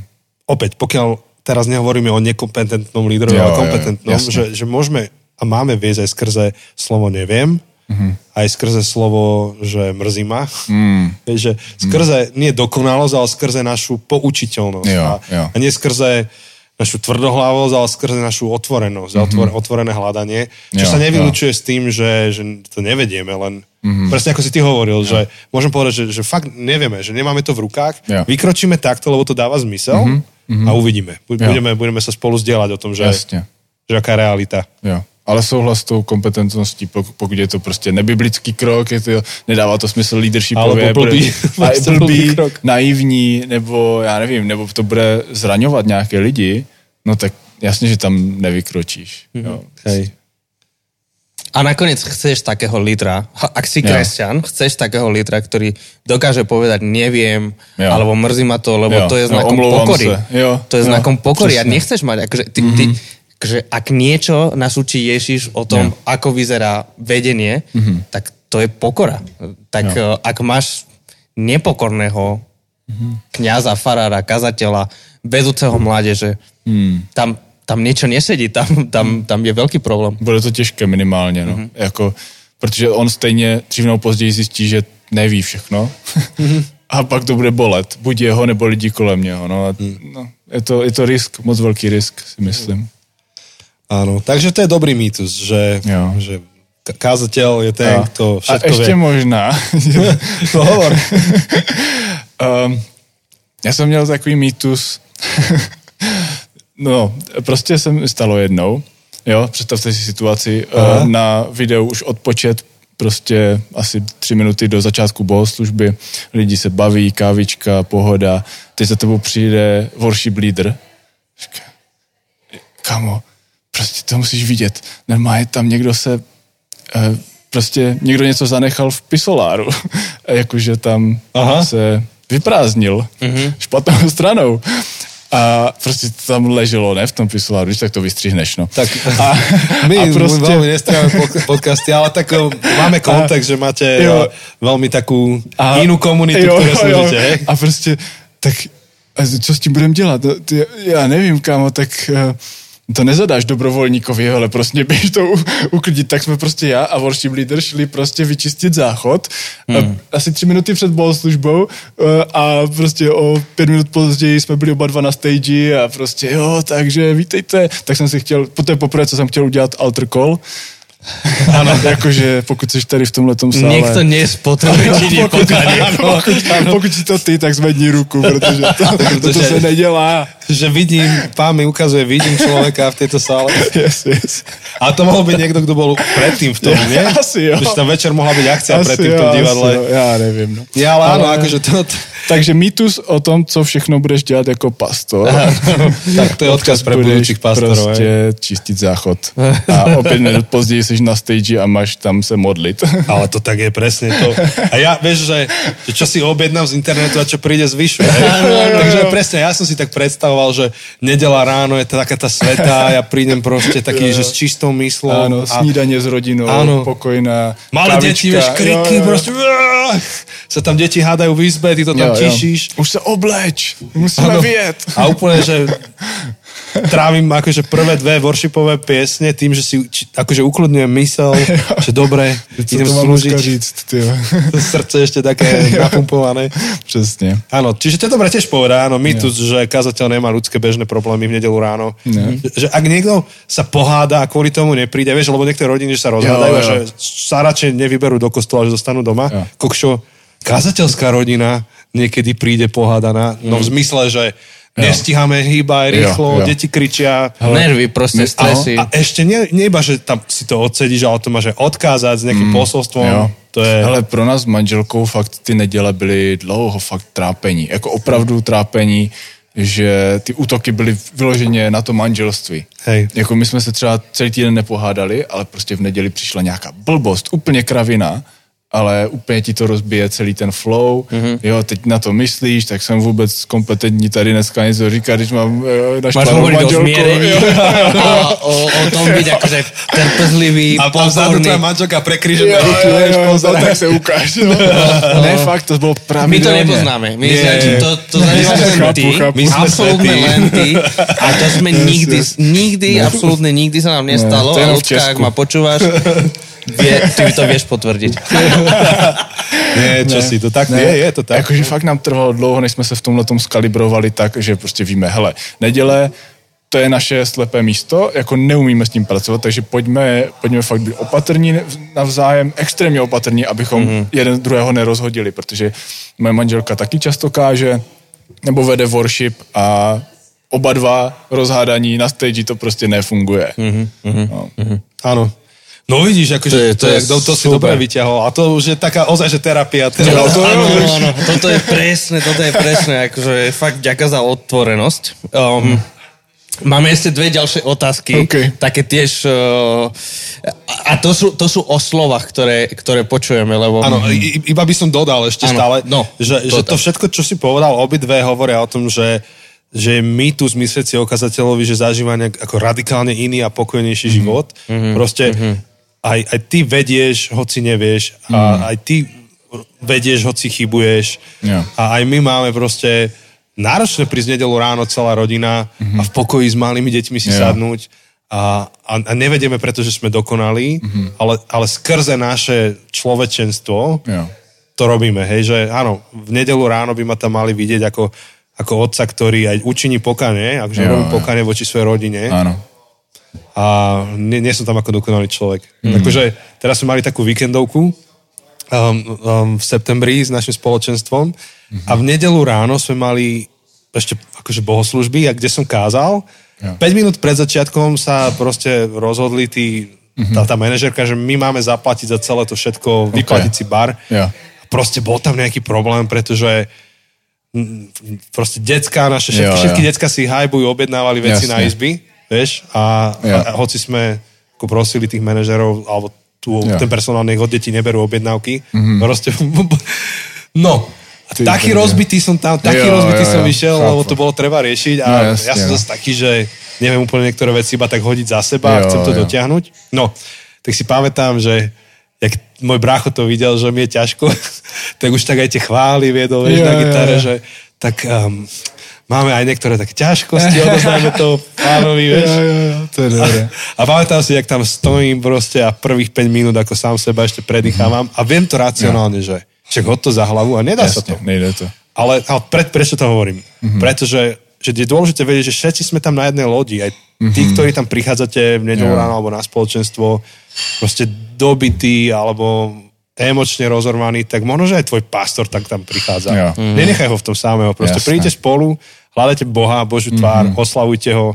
opäť, pokiaľ teraz nehovoríme o nekompetentnom lídrovi, Jo, ale jo, kompetentnom, jasne. že, že môžeme a máme viesť aj skrze slovo neviem, Mhm. mm-hmm. aj skrze slovo, že mrzí ma. Mm. Že skrze, nie dokonalosť, ale skrze našu poučiteľnosť. Jo, a, jo. a nie skrze našu tvrdohlavosť, ale skrze našu otvorenosť, mm-hmm. otvor, otvorené hľadanie, čo Jo, sa nevylučuje s tým, že, že to nevedieme, len mm-hmm. presne ako si ty hovoril, že môžem povedať, že, že fakt nevieme, že nemáme to v rukách, Jo. vykročíme takto, lebo to dáva zmysel mm-hmm. a uvidíme. Bu- Jo. Budeme, budeme sa spolu zdieľať o tom, že, že aká realita. Jo. Ale souhlas s tou kompetentností, pok- pokud je to prostě nebiblický krok, je to, nedává to smysl leadershipově. Blbý. a je Prostě blbý krok. naivní, nebo já nevím, nebo to bude zraňovat nějaké lidi, no tak jasně, že tam nevykročíš. Jo. Hej. A nakoniec chceš takého lídra, ak si Jo. kresťan, chceš takého lídra, ktorý dokáže povedať neviem, Jo. alebo mrzí ma to, lebo Jo. to je Jo, znakom omlouvám pokory. sa. Jo. To je Jo. znakom pokory a Presne. nechceš mať, akože ty, ty, že ak niečo nás učí Ježiš o tom, Jo. ako vyzerá vedenie, tak to je pokora. Tak eh, ak máš nepokorného kňaza, farára, kazateľa, vedúceho mládeže, tam, tam niečo nesedí, tam, tam, tam je veľký problém. Bude to těžké minimálně, no. Mm-hmm. Jako, protože on stejně dřív nebo později zjistí, že neví všechno. a pak to bude bolet. Buď jeho, nebo lidi kolem něho. No. A, no, je, to, je to risk, moc velký risk, si myslím. Áno, takže to je dobrý mýtus, že, Jo. že kázateľ je ten, a, kto a všetko ještě vie. možná. To hovor. um, já jsem měl takový mýtus. no, prostě se mi stalo jednou. Jo, představte si situaci. Aha. Uh, na videu už odpočet prostě asi tři minuty do začátku bohoslužby. Lidi se baví, kávička, pohoda. Teď za tebou přijde worship leader. Říká, kamo, prostě to musíš vidět. Normálně tam někdo se eh, prostě někdo něco zanechal v pisoláru. Jakože tam Aha. se vyprázdnil mm-hmm. špatnou stranou. A prostě to tam leželo, ne, v tom pisoláru, když tak to vystřihneš, no. Tak a, my a prostě... veľmi nestrávame pod- podcasty, ale tak o, máme kontext, že máte Jo. o, veľmi takú a, inú komunitu, ktoré slúžite, hej? A prostě, tak a co s tím budeme dělat? No, Ty, já nevím, kámo, tak eh, to nezadáš dobrovolníkovi, ale prostě běž to uklidit. Tak jsme prostě já a worship leader šli prostě vyčistit záchod. Hmm. Asi tři minuty před bohoslužbou eh, a prostě o pět minut později jsme byli oba dva na stage a prostě jo, takže vítejte. Tak jsem si chtěl, po té poprvé, co jsem chtěl udělat alter call, ano, jakože pokud jsi tady v tomhle sále. Niekto nespotrebuje pokud, pokánie. pokud, pokud si to ty, tak zvedni ruku, protože to, to, to se nedělá. Že vidím, pán mi ukazuje, vidím človeka v tejto sále. Yes, yes. A to mohol byť niekto, kto bol predtým v tom, nie? Asi jo. Že tam večer mohla byť akcia Asi predtým v jo, tom asi divadle. jo, já nevím. No. Ja, ale áno, Ale- akože to, to, Takže mýtus o tom, co všechno budeš dělat jako pastor. tak to je odkaz pre budúcich pastorov. prostě hej. čistit záchod. A o pět minut jsi na stage a máš tam se modlit. Ale to tak je presne to. A ja, vieš, že, že čo si objednám z internetu a čo príde zvyšu. Takže presne, ja som si tak predstavoval, že nedela ráno je taká tá svetá, ja prídem proste taký, že s čistou myslou. Áno, a snídaně s rodinou, Áno. pokojná. malé kavička. deti, vieš, kriky, Jo, jo. proste sa tam deti hádajú v izbe, ty to tam Jo, tišíš. Už se obleč, musíme vyjet. A úplne, že trávim akože prvé dve worshipové piesne tým, že si či- akože ukludňujem mysel, že dobre, Co idem to slúžiť. říct. To srdce ešte také napumpované. Přesně. Áno, čiže to je dobré tiež povedať, áno, mýtus, že kazateľ nemá ľudské bežné problémy v nedelu ráno. Ne. Že ak niekto sa poháda a kvôli tomu nepríde, vieš, lebo niektoré rodiny že sa rozhádajú, že sa radšej nevyberú do kostola, že zostanú doma. Jo. Kokšo, kazateľská rodina niekedy príde pohádaná, no v zmysle, že nestíhame hýbať rýchlo, Jo, jo. deti kričia. Nervy, proste stresy. A, a ešte nie, nie iba, že tam si to odsedíš, ale to máš aj odkázať s nejakým posolstvom. Jo. To je... Ale pro nás s manželkou fakt ty neděle byly dlouho fakt trápení. Jako opravdu trápení, že ty útoky byly vyloženě na to manželství. Hej. Jako my jsme se třeba celý týden nepohádali, ale prostě v neděli přišla nějaká blbost, úplně kravina, ale úplně ti to rozbije celý ten flow. Mm-hmm. Jo, teď na to myslíš, tak jsem vůbec kompetentní tady dneska něco říkat, když mám Máš naštvanou hovoriť o manželku. zmierení Jo. a o, o tom byť akože trpezlivý, A tam vzadu tvoja manželka Jo, ruky, jo, jo, tak se ukáž. No. ne, fakt, to bylo My to nepoznáme. My Nie. Nie. to, to len Chápu, ty. My sme absolútne len ty. A to sme nikdy, nikdy, absolútne nikdy sa nám nestalo. je a ľudská, ak ma počúvaš, vie, ty to vieš potvrdiť. Nie, čo si, to tak je, je to tak. Jakože fakt nám trvalo dlouho, než jsme se v tomhle tom skalibrovali tak, že prostě víme, hele, neděle, to je naše slepé místo, jako neumíme s tím pracovat, takže pojďme, pojďme fakt být opatrní navzájem, extrémně opatrní, abychom mm-hmm. jeden druhého nerozhodili, protože moje manželka taky často káže, nebo vede worship a oba dva rozhádaní na stage to prostě nefunguje. Mm-hmm. No. Mm-hmm. Áno. No vidíš, akože to, je, to, to, je, to, to si dobre vyťahol. A to už je taká ozaj, že terapia. terapia. No, to, áno, áno, áno, toto je presne, toto je presne, akože fakt ďaká za otvorenosť. Um. Máme ešte dve ďalšie otázky, okay. také tiež... Uh, a to sú, to sú o slovách, ktoré, ktoré počujeme, lebo... Áno, iba by som dodal ešte ano, stále, no, že, že to všetko, čo si povedal, obidve hovoria o tom, že že my tu myslieť si okazateľovi, že zažíva nejak ako radikálne iný a pokojnejší mm-hmm. život. Mm-hmm. Proste mm-hmm. Aj, aj ty vedieš, hoci nevieš a mm. aj ty vedieš, hoci chybuješ yeah. a aj my máme proste náročné prísť nedelu ráno celá rodina mm-hmm. a v pokoji s malými deťmi si yeah. sadnúť a, a, a nevedieme, pretože sme dokonali, mm-hmm. ale, ale skrze naše človečenstvo yeah. to robíme, hej, že áno, v nedelu ráno by ma tam mali vidieť ako, ako otca, ktorý aj učiní pokane, akože yeah, robí pokane voči svojej rodine. Áno. A nie, nie som tam ako dokonalý človek. Mm-hmm. Takže teraz sme mali takú víkendovku um, um, v septembri s našim spoločenstvom Mm-hmm. A v nedelu ráno sme mali ešte akože bohoslužby, a kde som kázal. Ja. 5 minút pred začiatkom sa proste rozhodli tí, mm-hmm. tá, tá manažerka, že my máme zaplatiť za celé to všetko, okay. vyplatiť si bar. Ja. Proste bol tam nejaký problém, pretože proste decka, naše všetky, jo, všetky decka si hajbujú, objednávali veci Jasne. na izby, vieš, a, a, a hoci sme ako prosili tých manažerov, alebo tu, ten personál nech od detí neberú objednávky, mm-hmm. proste, no, Ty, taký to, rozbitý som tam, taký jo, rozbitý jo, jo, som vyšiel, lebo to bolo treba riešiť a no, jasne, ja som zase taký, že neviem úplne niektoré veci iba tak hodiť za seba jo, a chcem to jo. dotiahnuť. No, tak si pamätám, že jak môj brácho to videl, že mi je ťažko, tak už tak aj tie chvály viedol, vieš, jo, na gitare, jo, jo. že tak um, máme aj niektoré také ťažkosti, odoznáme to pánovi, vieš. Jo, jo, jo, to je dobré. A, a pamätám si, jak tam stojím proste a prvých 5 minút, ako sám seba ešte predýchávam a viem to racionálne, jo. že však hod to za hlavu a nedá Jasne, sa to. Nejde to. Ale, ale pre, prečo to hovorím? Mm-hmm. Pretože že je dôležité vedieť, že všetci sme tam na jednej lodi. Aj mm-hmm. tí, ktorí tam prichádzate v nedelu yeah. ráno alebo na spoločenstvo, proste dobitý alebo emočne rozorvaný, tak možno, že aj tvoj pastor tak tam prichádza. Yeah. Mm-hmm. Nenechaj ho v tom samého. Proste Jasne. príďte spolu, hľadajte Boha, Božiu tvár, mm-hmm. oslavujte ho,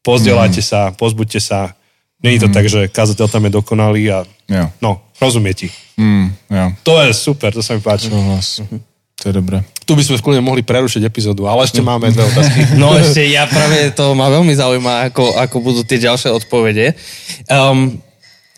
pozdelajte mm-hmm. sa, pozbuďte sa. Není to mm. tak, že kazateľ tam je dokonalý a yeah. no, rozumie ti. Mm, yeah. To je super, to sa mi páči. Súhlas. To je dobré. Tu by sme skôr mohli prerušiť epizódu, ale ešte máme dve otázky. No ešte ja práve to ma veľmi zaujíma, ako, ako budú tie ďalšie odpovede. Um,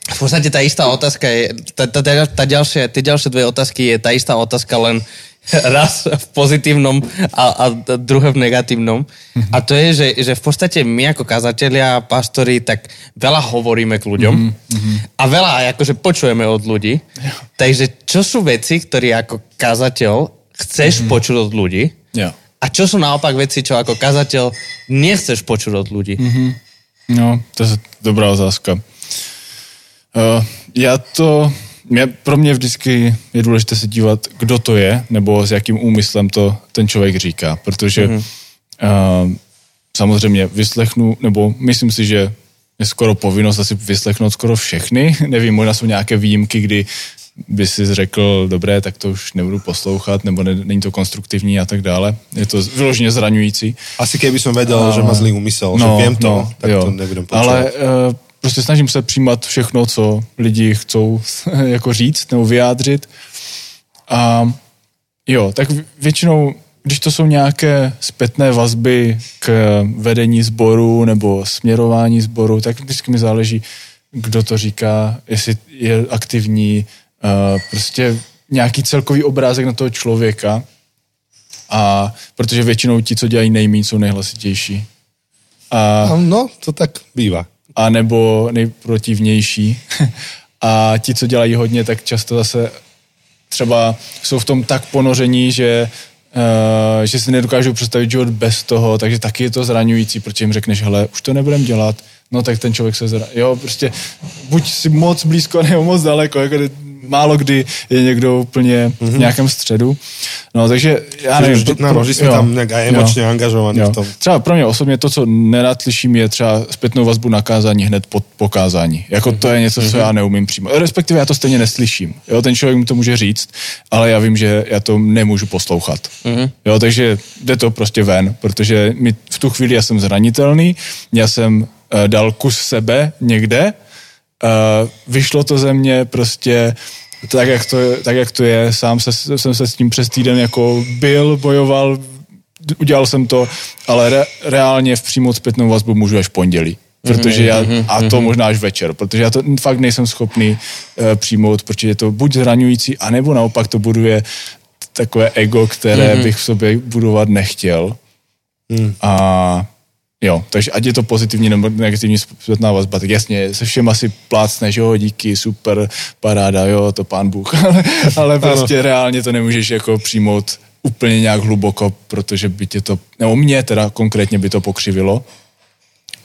v podstate tá istá otázka je, tá, tá, tá, tá ďalšia, tie ďalšie dve otázky je tá istá otázka, len raz v pozitívnom a, a druhé v negatívnom. Mm-hmm. A to je, že, že v podstate my ako kazatelia, pastori, tak veľa hovoríme k ľuďom mm-hmm. a veľa aj akože počujeme od ľudí. Yeah. Takže čo sú veci, ktoré ako kazateľ chceš mm-hmm. počuť od ľudí yeah. a čo sú naopak veci, čo ako kazateľ nechceš počuť od ľudí? Mm-hmm. No, to je dobrá otázka. Uh, ja to mě, pro mě vždycky je důležité se dívat, kdo to je, nebo s jakým úmyslem to ten člověk říká, protože mm-hmm. uh, samozřejmě vyslechnu, nebo myslím si, že je skoro povinnost asi vyslechnout skoro všechny. Nevím, možná jsou nějaké výjimky, kdy by si řekl, dobré, tak to už nebudu poslouchat, nebo ne, není to konstruktivní a tak dále. Je to vyloženě zraňující. Asi keby som vedel, uh, že má zlý úmysel, no, že viem to, no, tak jo. to nebudem počúvať. Ale uh, prostě snažím se přijímat všechno, co lidi chcou jako říct nebo vyjádřit. A jo, tak většinou, když to jsou nějaké zpětné vazby k vedení sboru nebo směrování sboru, tak vždycky mi záleží, kdo to říká, jestli je aktivní, prostě nějaký celkový obrázek na toho člověka. A protože většinou ti, co dělají nejméně, jsou nejhlasitější. A... No, to tak bývá a nebo nejprotivnější. a ti, co dělají hodně, tak často zase třeba jsou v tom tak ponoření, že Uh, že si nedokážu představit život bez toho, takže taky je to zraňující, protože jim řekneš, hele, už to nebudem dělat, no tak ten člověk se zra... Jo, prostě buď si moc blízko nebo moc daleko, jako málo kdy je někdo úplně mm-hmm. v nějakém středu. No, takže já nevím. vždy, no, že jsme jo. tam nějak emočně angažovaní Jo. v tom. Třeba pro mě osobně to, co nerad slyším, je třeba zpětnou vazbu na kázání hned po pokázání. Jako to je něco, co já neumím přímo. Respektive já to stejně neslyším. Jo, ten člověk mi to může říct, ale já vím, že já to nemůžu poslouchat. Jo, takže jde to prostě ven, protože mi v tu chvíli já jsem zranitelný, já jsem uh, dal kus sebe někde, uh, vyšlo to ze mě prostě tak jak, to, je- tak, jak to je, sám se, jsem se s tím přes týden jako byl, bojoval, udělal jsem to, ale re, reálně v přímou zpětnou vazbu můžu až v pondělí. Protože já, a to možná až večer, protože já to fakt nejsem schopný uh, přijmout, protože je to buď zraňující, anebo naopak to buduje takové ego, které bych v sobě budovat nechtěl. A jo, takže ať je to pozitivní nebo negativní zpětná vazba, tak jasně, se všem asi plácne, že jo, díky, super, paráda, jo, to pán Bůh, ale, ale prostě reálně to nemůžeš jako přijmout úplně nějak hluboko, protože by tě to, nebo mě teda konkrétně by to pokřivilo,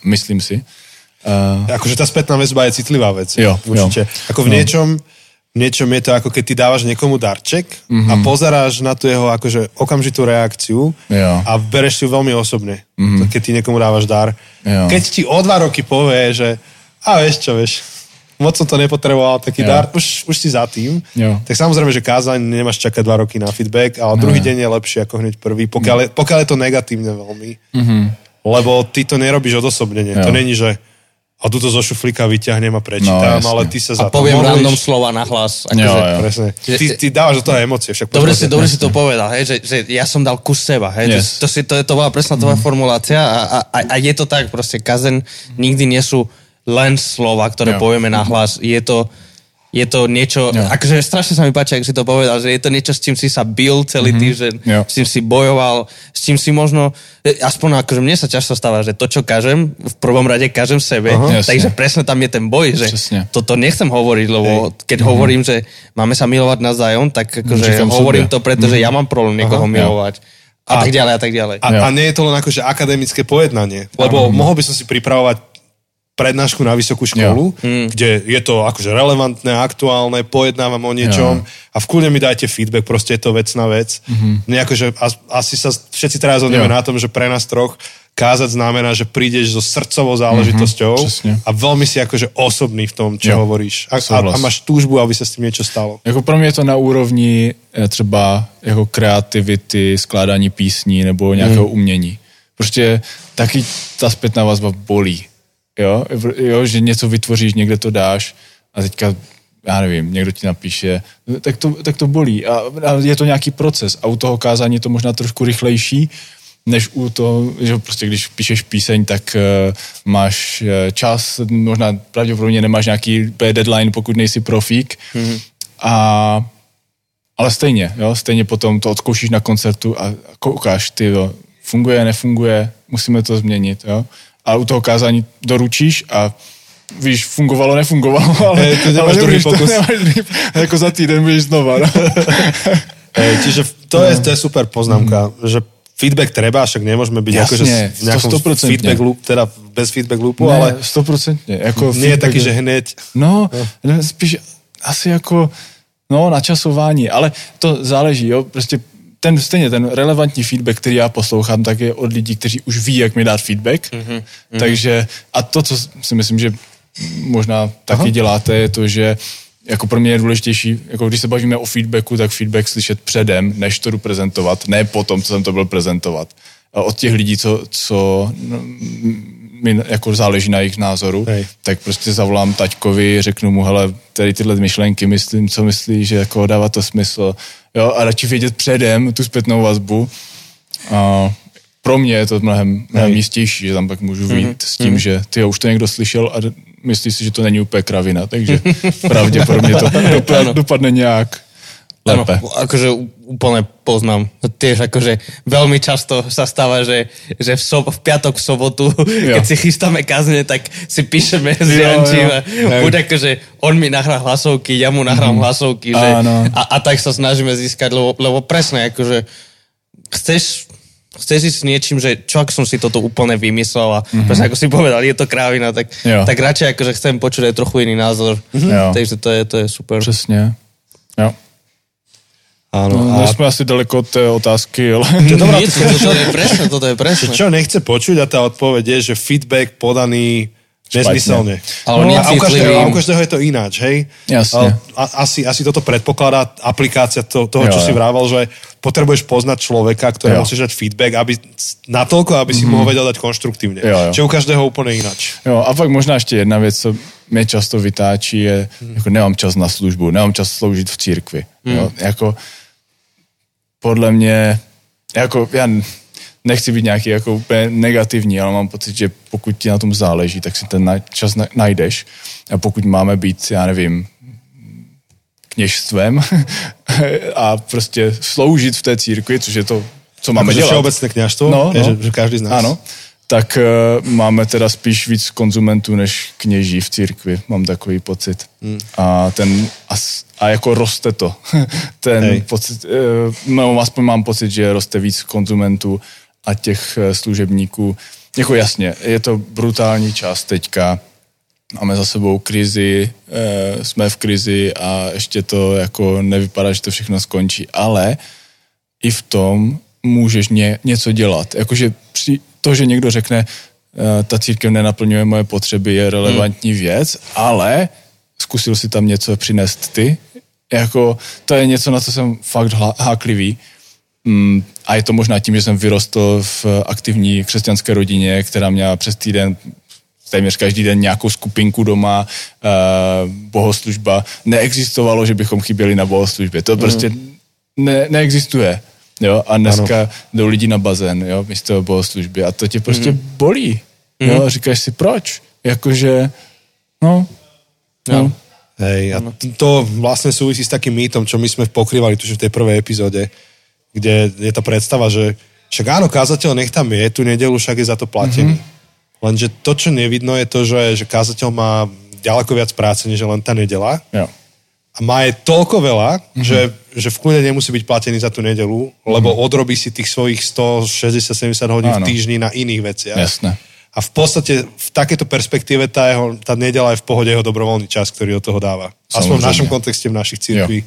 myslím si. Uh, Akože tá spätná väzba je citlivá vec. Jo, určite. jo. Ako v niečom, v niečom je to ako keď ty dávaš niekomu darček mm-hmm. a pozeráš na tú jeho akože okamžitú reakciu Jo. a bereš si ju veľmi osobne, mm-hmm. keď ty niekomu dávaš dar. Jo. Keď ti o dva roky povie, že a vieš čo, vieš, moc som to nepotreboval, taký Jo. dar, už, už si za tým. Jo. Tak samozrejme, že kázaň nemáš čakať dva roky na feedback, ale druhý deň je lepší ako hneď prvý, pokiaľ, je, pokiaľ je to negatívne veľmi. Mm-hmm. Lebo ty to nerobíš odosobnenie. Jo. To není, že a tuto zo šuflíka vyťahnem a prečítam, No, jasne. ale ty sa za A to poviem modlíš. random slova na hlas. Jo, Akože, jo. Presne. Že- Ty, ty dávaš do toho emócie. Však Dobre si, dobre si to povedal, hej, že, že ja som dal kus seba, hej, Yes. to, si, to, je, to bola presná tvoja formulácia a, a, a, a je to tak, proste kazen nikdy nie sú len slova, ktoré Jo. povieme na hlas, je to, je to niečo, Jo. akože strašne sa mi páči, ak si to povedal, že je to niečo, s čím si sa bil celý týždeň, Jo. s čím si bojoval, s čím si možno, e, aspoň akože mne sa často stáva, že to, čo kažem, v prvom rade kažem sebe, Aha. Jasne. takže presne tam je ten boj, že Presne. toto nechcem hovoriť, lebo keď hovorím, že máme sa milovať navzájom, tak akože Říkam hovorím sebe. to, pretože ja mám problém niekoho milovať. A, tak ďalej, a tak ďalej. A, a nie je to len akože akademické pojednanie, lebo mohol by som si pripravovať prednášku na vysokú školu, Mm. kde je to akože relevantné, aktuálne, pojednávam o niečom a v kľude mi dajte feedback, proste je to vecná vec. Mm-hmm. Akože, as, asi sa všetci teraz zhodneme Jo. na tom, že pre nás troch kázať znamená, že prídeš so srdcovou záležitosťou přesně. a veľmi si akože osobný v tom, čo Jo. hovoríš. A, a, a máš túžbu, aby sa s tým niečo stalo. Jako pro mě je to na úrovni eh, třeba jako kreativity, skládání písní nebo nějakého Hmm. umění. Prostě taky ta zpětná vazba bolí. Jo? jo, že něco vytvoříš, někde to dáš a teďka já nevím, někdo ti napíše, tak to, tak to bolí. A, a je to nějaký proces. A u toho kázání je to možná trošku rychlejší, než u toho, že prostě když píšeš píseň, tak uh, máš uh, čas, možná pravděpodobně nemáš nějaký deadline, pokud nejsi profík. Mm-hmm. A, ale stejně, jo, stejně potom to odzkoušíš na koncertu a koukáš, ty jo, funguje, nefunguje, musíme to změnit, jo. A u toho kázání doručíš a víš, fungovalo, nefungovalo, ale, Hej, ty nemáš ale druhý nebudeš to- pokus. nemáš druhý, jako za týden budeš znova, no. Hej, čiže to je, to je super poznámka, že feedback treba, však nemôžeme byť Mhm. Jasne, akože v nejakom 100%. feedback loop, teda bez feedback loopu, Ne, ale stoprocentně. Jako nie je taký, že hneď No, ne, spíš asi jako, no, načasování, ale to záleží, jo, prostě ten stejně ten relevantní feedback, který já poslouchám, tak je od lidí, kteří už ví, jak mi dát feedback. Mm-hmm. Takže a to, co si myslím, že možná taky Aha. děláte, je to, že jako pro mě je důležitější, jako když se bavíme o feedbacku, tak feedback slyšet předem, než to jdu prezentovat, ne potom, co jsem to byl prezentovat. A od těch lidí, co, co no, mi jako záleží na jejich názoru, Hej. tak prostě zavolám taťkovi, řeknu mu, hele, tady tyhle myšlenky, myslím, co myslí, že jako dává to smysl. Jo, a radši vědět předem tu zpětnou vazbu. A pro mě je to mnohem, mnohem jistější, že tam pak můžu vyjít mm-hmm. s tím, že ty už to někdo slyšel a myslí si, že to není úplně kravina, takže pravděpodobně to dopadne, dopadne nějak Áno, akože úplne poznám. Tiež akože veľmi často sa stáva, že, že v, so, v piatok, v sobotu, jo. keď si chystáme kazne, tak si píšeme s Jančím buď akože on mi nahrá hlasovky, ja mu nahrám mm-hmm. hlasovky, že, Áno. a, a tak sa snažíme získať, lebo, lebo presne, akože chceš chceš ísť s niečím, že čo ak som si toto úplne vymyslel a mm-hmm. presne ako si povedal, je to krávina, tak, Jo. tak radšej akože chcem počuť aj trochu iný názor. Jo. Takže to je, to je super. Přesně. Jo. Áno. No, a jsme asi daleko od té otázky, ale... to je dobrá Nie, toto je presne, toto je presne. Čo nechce počuť a tá odpoveď je, že feedback podaný nezmyselne. Ale a, u každého, a u každého je to ináč, hej? Jasne. A, asi, asi toto predpokladá aplikácia to, toho, Jo, čo jo. si vrával, že potrebuješ poznať človeka, ktoré Jo. musíš dať feedback, aby natoľko, aby si mu ho vedel dať konštruktívne. Jo, jo. Čo u každého úplne ináč. Jo, a pak možná ještě jedna věc, co mě často vytáčí, je, jako nemám čas na službu, nemám čas sloužit v církvi. Jo, jako podle mě, jako já nechci být nějaký jako úplně negativní, ale mám pocit, že pokud ti na tom záleží, tak si ten čas na- najdeš. A pokud máme být, já nevím, kněžstvem a prostě sloužit v té církvi, což je to, co máme dělat. všeobecné kňažstvo, No, no. Že, že každý z nás. Ano, tak uh, máme teda spíš víc konzumentů než kněží v církvi, mám takový pocit. Hmm. A ten, a, a jako roste to. ten Hej. pocit, uh, no, aspoň mám pocit, že roste víc konzumentů a těch eh, služebníků. Jako jasně, je to brutální čas teďka, máme za sebou krizi, eh, jsme v krizi a ještě to jako nevypadá, že to všechno skončí, ale i v tom můžeš ně, něco dělat. Jakože při, to, že někdo řekne, eh, ta církev nenaplňuje moje potřeby, je relevantní hmm. věc, ale zkusil si tam něco přinést ty. Jako, to je něco, na co jsem fakt háklivý. Mm, a je to možná tím, že jsem vyrostl v aktivní křesťanské rodině, která měla přes týden téměř každý den nějakou skupinku doma, uh, bohoslužba. Neexistovalo, že bychom chyběli na bohoslužbě. To prostě ne, neexistuje. Jo? A dneska ano. jdou lidi na bazén, jo, místo bohoslužby a to tě prostě mm. bolí. Jo? A říkáš si, proč? Jakože, no, no. Hej, a to vlastne súvisí s takým mýtom, čo my sme pokrývali tu v tej prvej epizóde, kde je tá predstava, že však áno, kázateľ nech tam je, tu nedelu však je za to platený. Mm-hmm. Lenže to, čo nevidno, je to, že, že kázateľ má ďaleko viac práce, než len tá nedela. Jo. A má je toľko veľa, mm-hmm. že, že v kľude nemusí byť platený za tú nedelu, lebo mm-hmm. odrobí si tých svojich 160-70 hodín Áno. v týždni na iných veciach. Jasné. A v podstate v takéto perspektíve tá, jeho, tá nedela je v pohode jeho dobrovoľný čas, ktorý do toho dáva. Aspoň v našom kontexte, v našich církvi.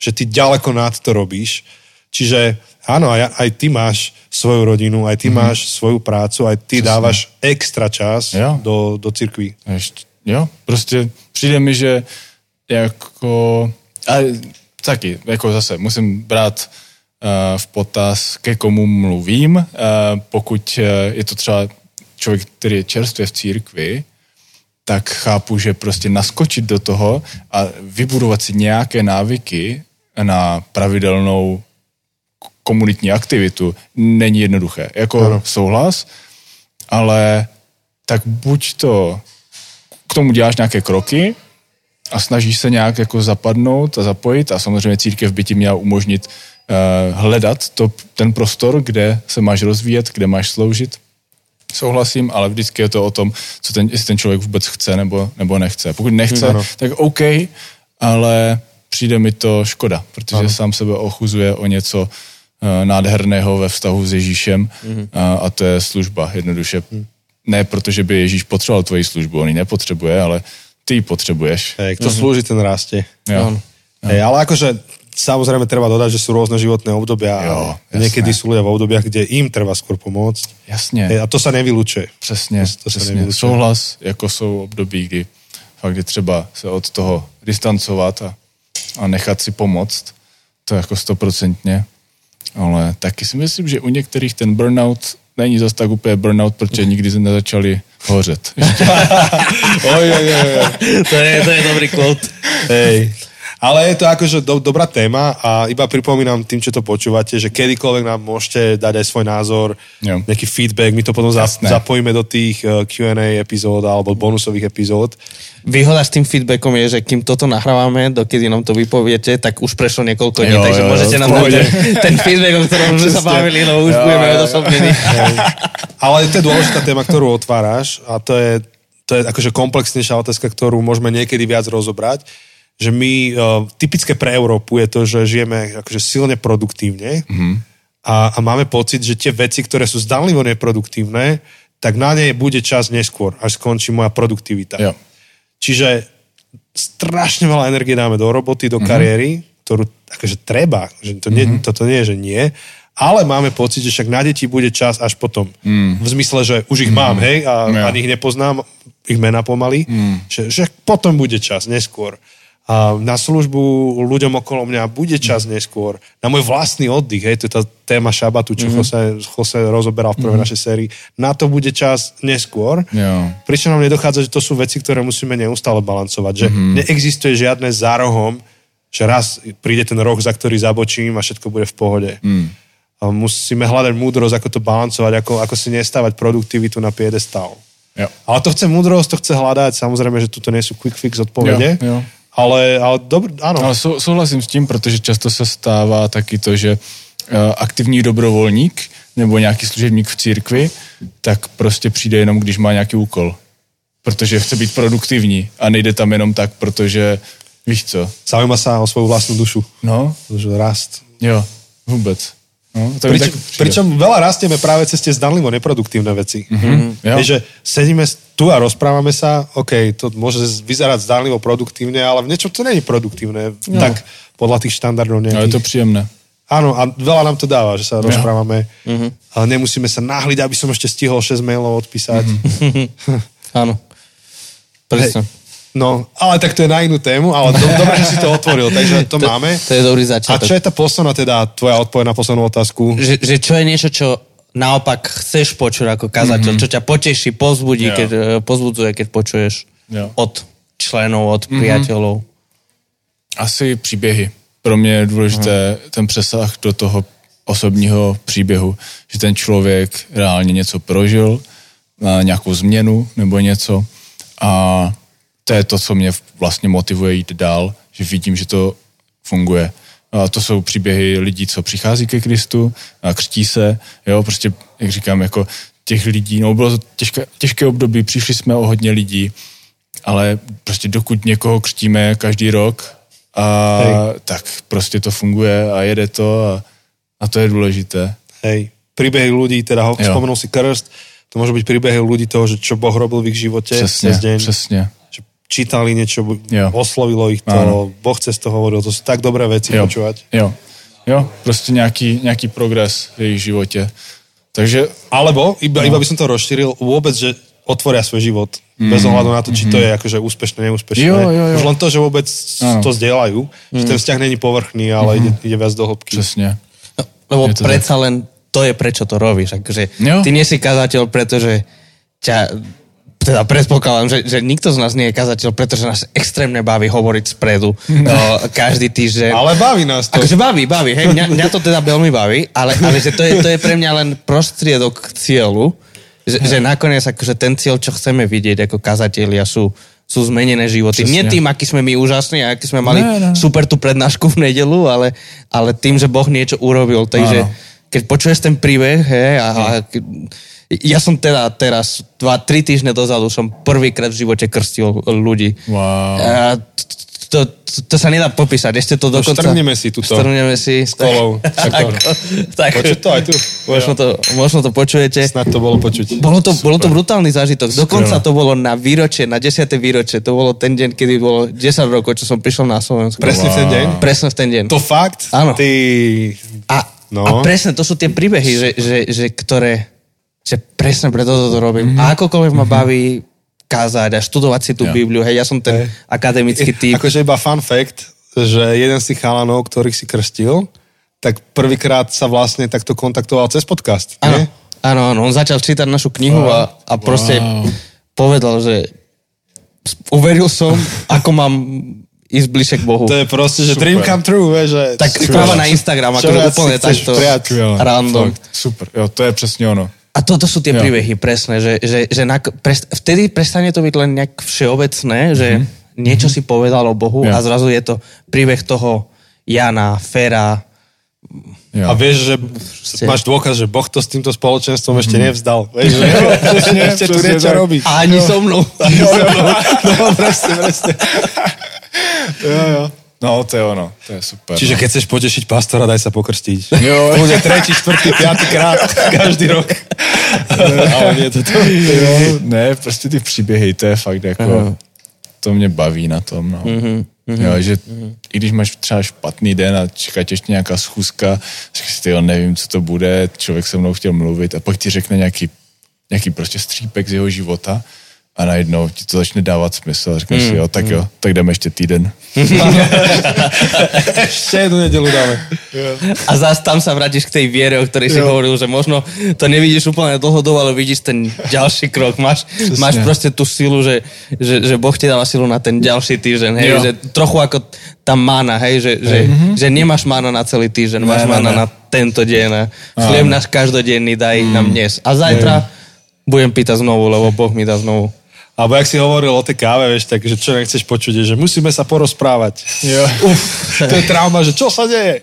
Že ty ďaleko nad to robíš. Čiže áno, aj, aj ty máš svoju rodinu, aj ty mm-hmm. máš svoju prácu, aj ty Přesne. dávaš extra čas Jo. do, do. Ještě, jo, prostě přijde mi, že jako, a taky, jako zase, musím brát uh, v potaz, ke komu mluvím, uh, pokud uh, je to třeba člověk, který je čerstvě v církvi, tak chápu, že prostě naskočit do toho a vybudovat si nějaké návyky na pravidelnou komunitní aktivitu není jednoduché. Jako ano. souhlas, ale tak buď to k tomu děláš nějaké kroky a snažíš se nějak jako zapadnout a zapojit a samozřejmě církev by ti měla umožnit uh, hledat to, ten prostor, kde se máš rozvíjet, kde máš sloužit. Souhlasím, ale vždycky je to o tom, co ten, jestli ten člověk vůbec chce nebo, nebo nechce. Pokud nechce, Ano. tak OK, ale přijde mi to škoda, protože ano. sám sebe ochuzuje o něco uh, nádherného ve vztahu s Ježíšem mm-hmm. a, a to je služba, jednoduše. Mm. Ne protože by Ježíš potřeboval tvoji službu, on ji nepotřebuje, ale ty ji potřebuješ. Hej, kto mm-hmm. slúži, ten rastie. Jo. Hej, ale akože samozrejme treba dodať, že sú rôzne životné obdobia Jo, a jasné. niekedy sú ľudia v obdobiach, kde im treba skôr pomôcť. Jasně. Hej, a to sa nevylučuje. Přesně, To- to se přesně. nevylučuje. Souhlas, jako jsou období, kdy fakt je třeba se od toho distancovat a, a nechat si pomoct. To jako stoprocentně. Ale taky si myslím, že u některých ten burnout není zas tak úplně burnout, protože nikdy se nezačali hořet. Oj, oj, oj, oj. To je, to je dobrý quote. Hej. Ale je to akože do, dobrá téma a iba pripomínam tým, čo to počúvate, že kedykoľvek nám môžete dať aj svoj názor, Jo. nejaký feedback, my to potom Jasné. zapojíme do tých eh, Q&A epizód alebo bonusových epizód. Výhoda s tým feedbackom je, že kým toto nahrávame, dokedy nám to vypoviete, tak už prešlo niekoľko dní, Jo, takže jo, jo, môžete v nám dať ten, feedback, o ktorom sme sa bavili, no už Jo, budeme jo, jo. odosobnení. Ale to je dôležitá téma, ktorú otváraš a to je, to je akože komplexnejšia otázka, ktorú môžeme niekedy viac rozobrať že my, uh, typické pre Európu je to, že žijeme akože silne produktívne mm-hmm. a, a máme pocit, že tie veci, ktoré sú zdanlivo neproduktívne, tak na ne bude čas neskôr, až skončí moja produktivita. Jo. Čiže strašne veľa energie dáme do roboty, do mm-hmm. kariéry, ktorú akože treba, že to nie, mm-hmm. toto nie je, že nie, ale máme pocit, že však na deti bude čas až potom. Mm. V zmysle, že už ich mm. mám, hej, a Ja. ani ich nepoznám, ich mena pomaly, mm. že, že potom bude čas, neskôr. Na službu ľuďom okolo mňa bude čas neskôr. Na môj vlastný oddych, hej, to je tá téma šabatu, čo mm. Jose, Jose rozoberal v prvej mm. našej sérii. Na to bude čas neskôr. Jo. Pričom nám nedochádza, že to sú veci, ktoré musíme neustále balancovať. Že mm-hmm. neexistuje žiadne zárohom, že raz príde ten roh, za ktorý zabočím a všetko bude v pohode. Mm. A musíme hľadať múdrosť, ako to balancovať, ako, ako si nestávať produktivitu na piedestal. Jo. Ale to chce múdrosť, to chce hľadať. Samozrejme, že tuto nie sú quick fix odpovede. Jo, jo. Ale, ale dobr, áno. Ale sou, souhlasím s tím, protože často se stává taky to, že uh, aktivní dobrovolník nebo nějaký služebník v církvi, tak prostě přijde jenom, když má nějaký úkol. Protože chce být produktivní a nejde tam jenom tak, protože víš co. Zaujíma sa o svoju vlastnú dušu. No, Že rast. jo, vůbec. No, to Prič, tak pričom veľa rastieme práve cez tie zdanlivo neproduktívne veci. Mm-hmm. Jo. Že sedíme tu a rozprávame sa, OK, to môže vyzerať zdanlivo produktívne, ale v niečom to není produktívne. No. Tak podľa tých štandardov Ale je nejakých. to příjemné. Áno, a veľa nám to dáva, že sa rozprávame, mm-hmm. ale nemusíme sa náhliť, aby som ešte stihol 6 mailov odpísať. Mm-hmm. Áno. Presne. No, ale tak to je na inú tému, ale do, dobre, že si to otvoril, takže to, To, máme. to je dobrý A začiatok. čo je tá posledná teda, tvoja odpoveď na poslednú otázku? že, že čo je niečo, čo naopak chceš počuť ako kazateľ, mm-hmm. čo ťa poteší, pozbudí, Jo. keď, eh, pozbudzuje, keď počuješ Jo. od členov, od mm-hmm. priateľov. Asi příběhy. Pro mě je důležité hmm. ten přesah do toho osobního příběhu, že ten člověk reálně něco prožil, na nějakou změnu nebo něco a to je to, co mě vlastně motivuje jít dál, že vidím, že to funguje. A to jsou příběhy lidí, co přichází ke Kristu a křtí se, jo, prostě, jak říkám, jako těch lidí, no bylo to těžké, těžké období, přišli jsme o hodně lidí, ale prostě dokud někoho křtíme každý rok, a Hej. tak prostě to funguje a jede to a, a to je důležité. Hej, príbehy ľudí, teda ho, spomenul si krst, to môže byť príbehy ľudí toho, že čo Boh robil v ich živote Přesně, cez deň. přesně. Že čítali niečo, Jo. oslovilo ich to, Áno. Boh cez to hovoril, to sú tak dobré veci Jo, počúvať. jo, jo, prostě nějaký, nějaký progres v jejich životě. Takže Alebo, iba, No. iba by som to rozšíril, vôbec, že otvoria svoj život. Mm. Bez ohľadu na to, či to je akože úspešné, neúspešné. Jo, jo, jo. Už len to, že vôbec Áno. to zdieľajú, že ten vzťah není povrchný, ale ide, ide viac do hĺbky. přesně. No, lebo Je to predsa len to je prečo to robíš. Akože Jo. ty nie si kazateľ, pretože ťa teda predpokladám, že, že nikto z nás nie je kazateľ, pretože nás extrémne baví hovoriť spredu no, každý týždeň. Ale baví nás to. Akože baví, baví, hej, mňa, mňa to teda veľmi baví, ale, ale že to je, to je pre mňa len prostriedok k cieľu, že, že nakoniec akože ten cieľ, čo chceme vidieť ako kazatelia sú, sú zmenené životy. Presne. Nie tým, aký sme my úžasní a aký sme mali Ne, ne. super tú prednášku v nedelu, ale, ale tým, že Boh niečo urobil. Takže Áno. keď počuješ ten príbeh, hej, a, a ja som teda teraz, dva, tri týždne dozadu som prvýkrát v živote krstil ľudí. Wow. A to, to, to sa nedá popísať, ešte to dokonca... štrngneme si tuto. Štrngneme si. S kolou. Tak, Počuť to aj tu. možno, to, možno to počujete. Snad to bolo počuť. Bolo to, bolo to brutálny zážitok. Dokonca to bolo na výročie, na 10. výročie. To bolo ten deň, kedy bolo 10 rokov, čo som prišiel na Slovensku. Presne v ten deň? Presne v ten deň. To fakt? Áno. Ty... A, No. a presne, to sú tie príbehy, že, že, že ktoré, že presne preto to robím. Mm-hmm. A akokoľvek ma baví kázať a študovať si tú Ja. Bibliu. Hej, ja som ten Hej. akademický typ. Akože iba fun fact, že jeden z tých chalanov, ktorých si krstil, tak prvýkrát sa vlastne takto kontaktoval cez podcast. Áno, nie? áno, áno, on začal čítať našu knihu a, a proste Wow. povedal, že uveril som, ako mám ísť bližšie k Bohu. To je proste, že dream come true, vieš, že... Tak správa na Instagram, viac úplne takto random. Fakt, super, jo, to je přesně ono. A toto sú tie Jo. príbehy, presne, že, že, že na, prest, vtedy prestane to byť len nejak všeobecné, že mm-hmm. niečo si povedal o Bohu Jo. a zrazu je to príbeh toho Jana, Fera, Jo. A vieš, že máš dôkaz, že Boh to s týmto spoločenstvom ešte nevzdal. Vieš, že presne, ešte tu niečo robí. a ani so mnou. No, presne, presne. Jo, jo. No, to je ono, to je super. Čiže keď chceš potešiť pastora, daj sa pokrstiť. Jo. Bude tretí, štvrtý, piatý krát každý rok. Ale nie to to. ne, prostě ty příběhy, to je fakt jako, to mě baví na tom, no. Mhm. Mm-hmm. Jo, že i když máš třeba špatný den a čeká tě ještě nějaká schůzka, říkáš si, jo, nevím, co to bude, člověk se mnou chtěl mluvit a pak ti řekne nějaký, nějaký prostě střípek z jeho života a najednou ti to začne dávat smysl a říkáš mm. si, jo, tak jo, tak jdeme ještě týden. Ešte jednu nedelu dáme. A zás tam sa vrátiš k tej viere, o ktorej si Jo. hovoril, že možno to nevidíš úplne dlhodobo, ale vidíš ten ďalší krok. Máš, máš proste tú silu, že, že, že Boh ti dáva silu na ten ďalší týždeň. Hej? Jo. Že trochu ako tá mána, hej? Že, že, že nemáš mána na celý týždeň, máš Ne, ne, mána ne. na tento deň. A chlieb náš každodenný daj nám dnes. A zajtra budem pýtať znovu, lebo Boh mi dá znovu. Alebo jak si hovoril o tej káve, vieš, tak, že čo nechceš počuť, je, že musíme sa porozprávať. Jo. Uf, to je trauma, že čo sa deje?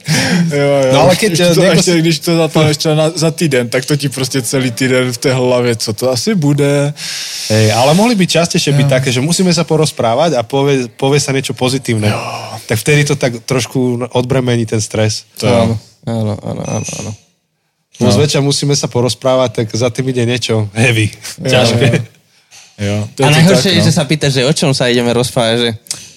Jo, jo. No ale keď, Ještě to, niekto si- když to zatáhneš třeba na, za týden, tak to ti prostě celý týden v té hlavě, co to asi bude. Hej, ale mohli by častejšie byť také, že musíme sa porozprávať a povie, povie sa niečo pozitívne. Tak vtedy to tak trošku odbremení ten stres. To jo. Áno, áno, áno, áno. No. Zväčša musíme sa porozprávať, tak za tým ide niečo heavy. Ťažké. Jo, to A najhoršie tak, je, no. že sa pýtaš, že o čom sa ideme rozprávať, že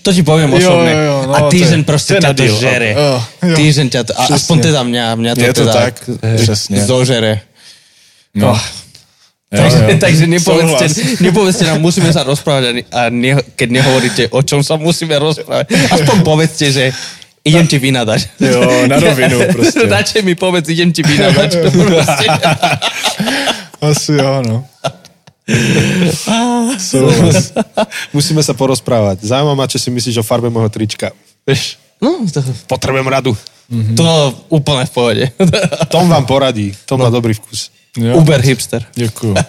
to ti poviem Jo, osobne. jo, jo, no, a týždeň proste ťa to žere. Jo, jo. Týždeň ťa to, a aspoň teda mňa, mňa to Je to teda tak, přesně. zožere. No. Oh. Jo, takže, jo. takže nepovedzte, nepovedzte nám, musíme sa rozprávať a, ne- keď nehovoríte, o čom sa musíme rozprávať. Aspoň povedzte, že idem ti vynadať. Jo, na rovinu prostě. Radšej mi povedz, idem ti vynadať. Proste. Asi jo, no. Souhlas. Musíme sa porozprávať. Zaujímavé ma, čo si myslíš o farbe môjho trička. Vieš, No, to, potrebujem radu. to úplne v pohode. Tom vám poradí. Tom má dobrý vkus. Jo. Uber hipster. Děkuju.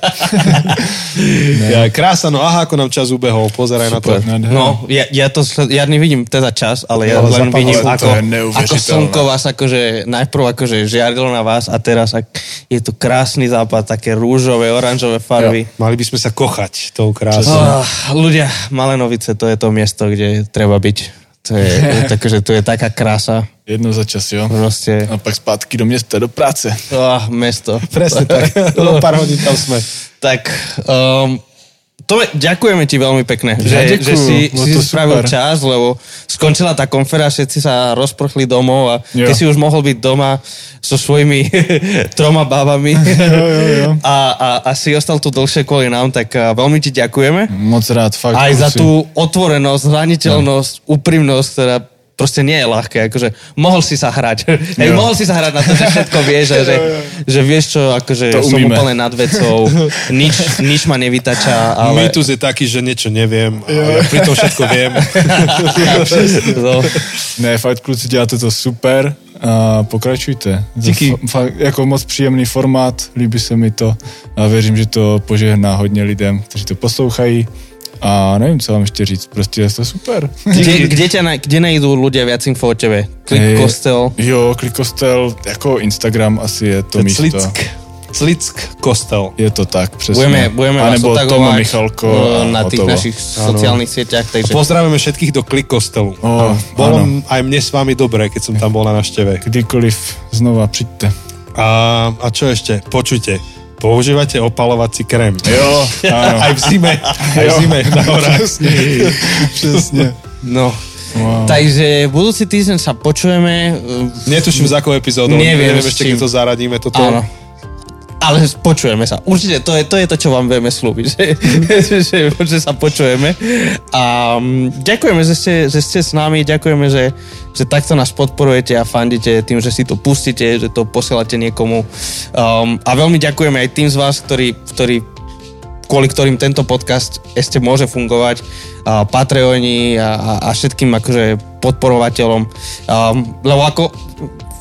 Ja, krása, no aha, ako nám čas ubehol. Pozeraj na to. No, ja, ja to ja nevidím teda čas, ale ja Ale len vidím, ako, ako slnko vás akože najprv akože žiarilo na vás a teraz ak, je tu krásny západ, také rúžové, oranžové farby. Mali by sme sa kochať tou krásou. Oh, ľudia, Malenovice, to je to miesto, kde treba byť. To je, takže to je taká krása. Jednou za čas, jo. Proste, A pak zpátky do města, do práce. oh, mesto. Presne tak. O pár hodín tam sme. Tak, um, to, ďakujeme ti veľmi pekne, že, Ja že si, bolo si spravil super. čas, lebo skončila tá konferencia, všetci sa rozprchli domov a Jo. ty si už mohol byť doma so svojimi troma bábami jo, jo. A, a, a si ostal tu dlhšie kvôli nám, tak veľmi ti ďakujeme. Moc rád, fakt. Aj za tú otvorenosť, zraniteľnosť, úprimnosť, ktorá proste nie je ľahké. Akože mohol si sa hrať. Hej, Jo. mohol si sa hrať na to, že všetko vieš, a že, že vieš čo, akože To som umíme. úplne nad vecou, nič, nič ma nevytača, ale... Mýtus je taký, že niečo neviem, ale ja pritom všetko viem. no, Ne, fakt kluci, děláte to super a pokračujte. Díky. F- fakt, jako moc příjemný formát, líbí se mi to a věřím, že to požehná hodně lidem, kteří to poslouchají a nevím, co vám ještě říct, prostě je to super. kde, kde, ťa, na- kde najdú ľudia viac info o tebe? Klik Hej, kostel. Jo, klikostel, jako Instagram asi je to místo. Slick. Slick kostel. Je to tak, přesně. Budeme, budeme a vás nebo Tomo Michalko a na tých hotovo. našich sociálnych sieťach, takže Pozdravujeme všetkých do Klik kostelu. O, Bolo áno. aj mne s vami dobré, keď som tam bol na návšteve. Kdykoliv znova přijďte. A, a čo ešte? Počujte, používajte opalovací krém. Jo, áno. Aj v zime, aj v zime na horách. Přesně. no. Wow. Takže budúci týždeň sa počujeme. Netuším, za akou epizódou. Neviem, Neviem ešte, keď to zaradíme. Toto. Áno. Ale počujeme sa. Určite, to je to, je to čo vám vieme slúbiť, že, že, že sa počujeme. A mm, ďakujeme, že ste, že ste s nami, ďakujeme, že, že takto nás podporujete a fandíte tým, že si to pustíte, že to posielate niekomu. Um, a veľmi ďakujeme aj tým z vás, ktorí, ktorí kvôli ktorým tento podcast ešte môže fungovať, a Patreoni a, a, a všetkým akože podporovateľom. Um, lebo ako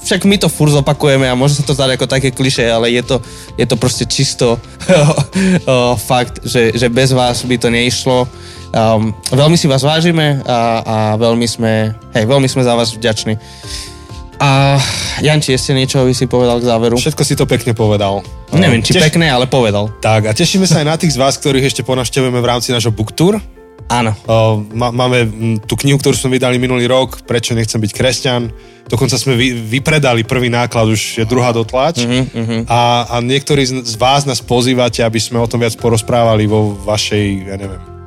však my to furt zopakujeme a môže sa to zdať ako také kliše, ale je to, je to proste čisto fakt, že, že bez vás by to neišlo. Um, veľmi si vás vážime a, a veľmi sme, hej, veľmi sme za vás vďační. A Janči, ešte niečo by si povedal k záveru? Všetko si to pekne povedal. Neviem, či Teš- pekné, ale povedal. Tak a tešíme sa aj na tých z vás, ktorých ešte ponavštevujeme v rámci nášho booktour. Áno. O, má, máme tú knihu, ktorú sme vydali minulý rok, Prečo nechcem byť kresťan. Dokonca sme vy, vypredali prvý náklad, už je druhá dotlač. Uh-huh, A, a niektorí z vás nás pozývate, aby sme o tom viac porozprávali vo vašej, ja neviem,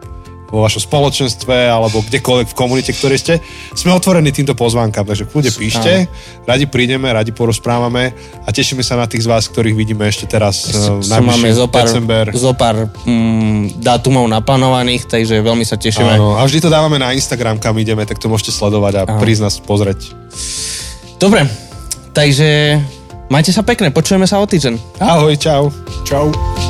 vo vašom spoločenstve alebo kdekoľvek v komunite, ktoré ste. Sme otvorení týmto pozvánkam, takže kľudne píšte, radi prídeme, radi porozprávame a tešíme sa na tých z vás, ktorých vidíme ešte teraz uh, Čo máme zo pár, december. zo pár mm, dátumov naplánovaných, takže veľmi sa tešíme. Áno, a vždy to dávame na Instagram, kam ideme, tak to môžete sledovať a Áno. prísť nás pozrieť. Dobre, takže majte sa pekne, počujeme sa o týždeň. Ahoj, čau. Čau.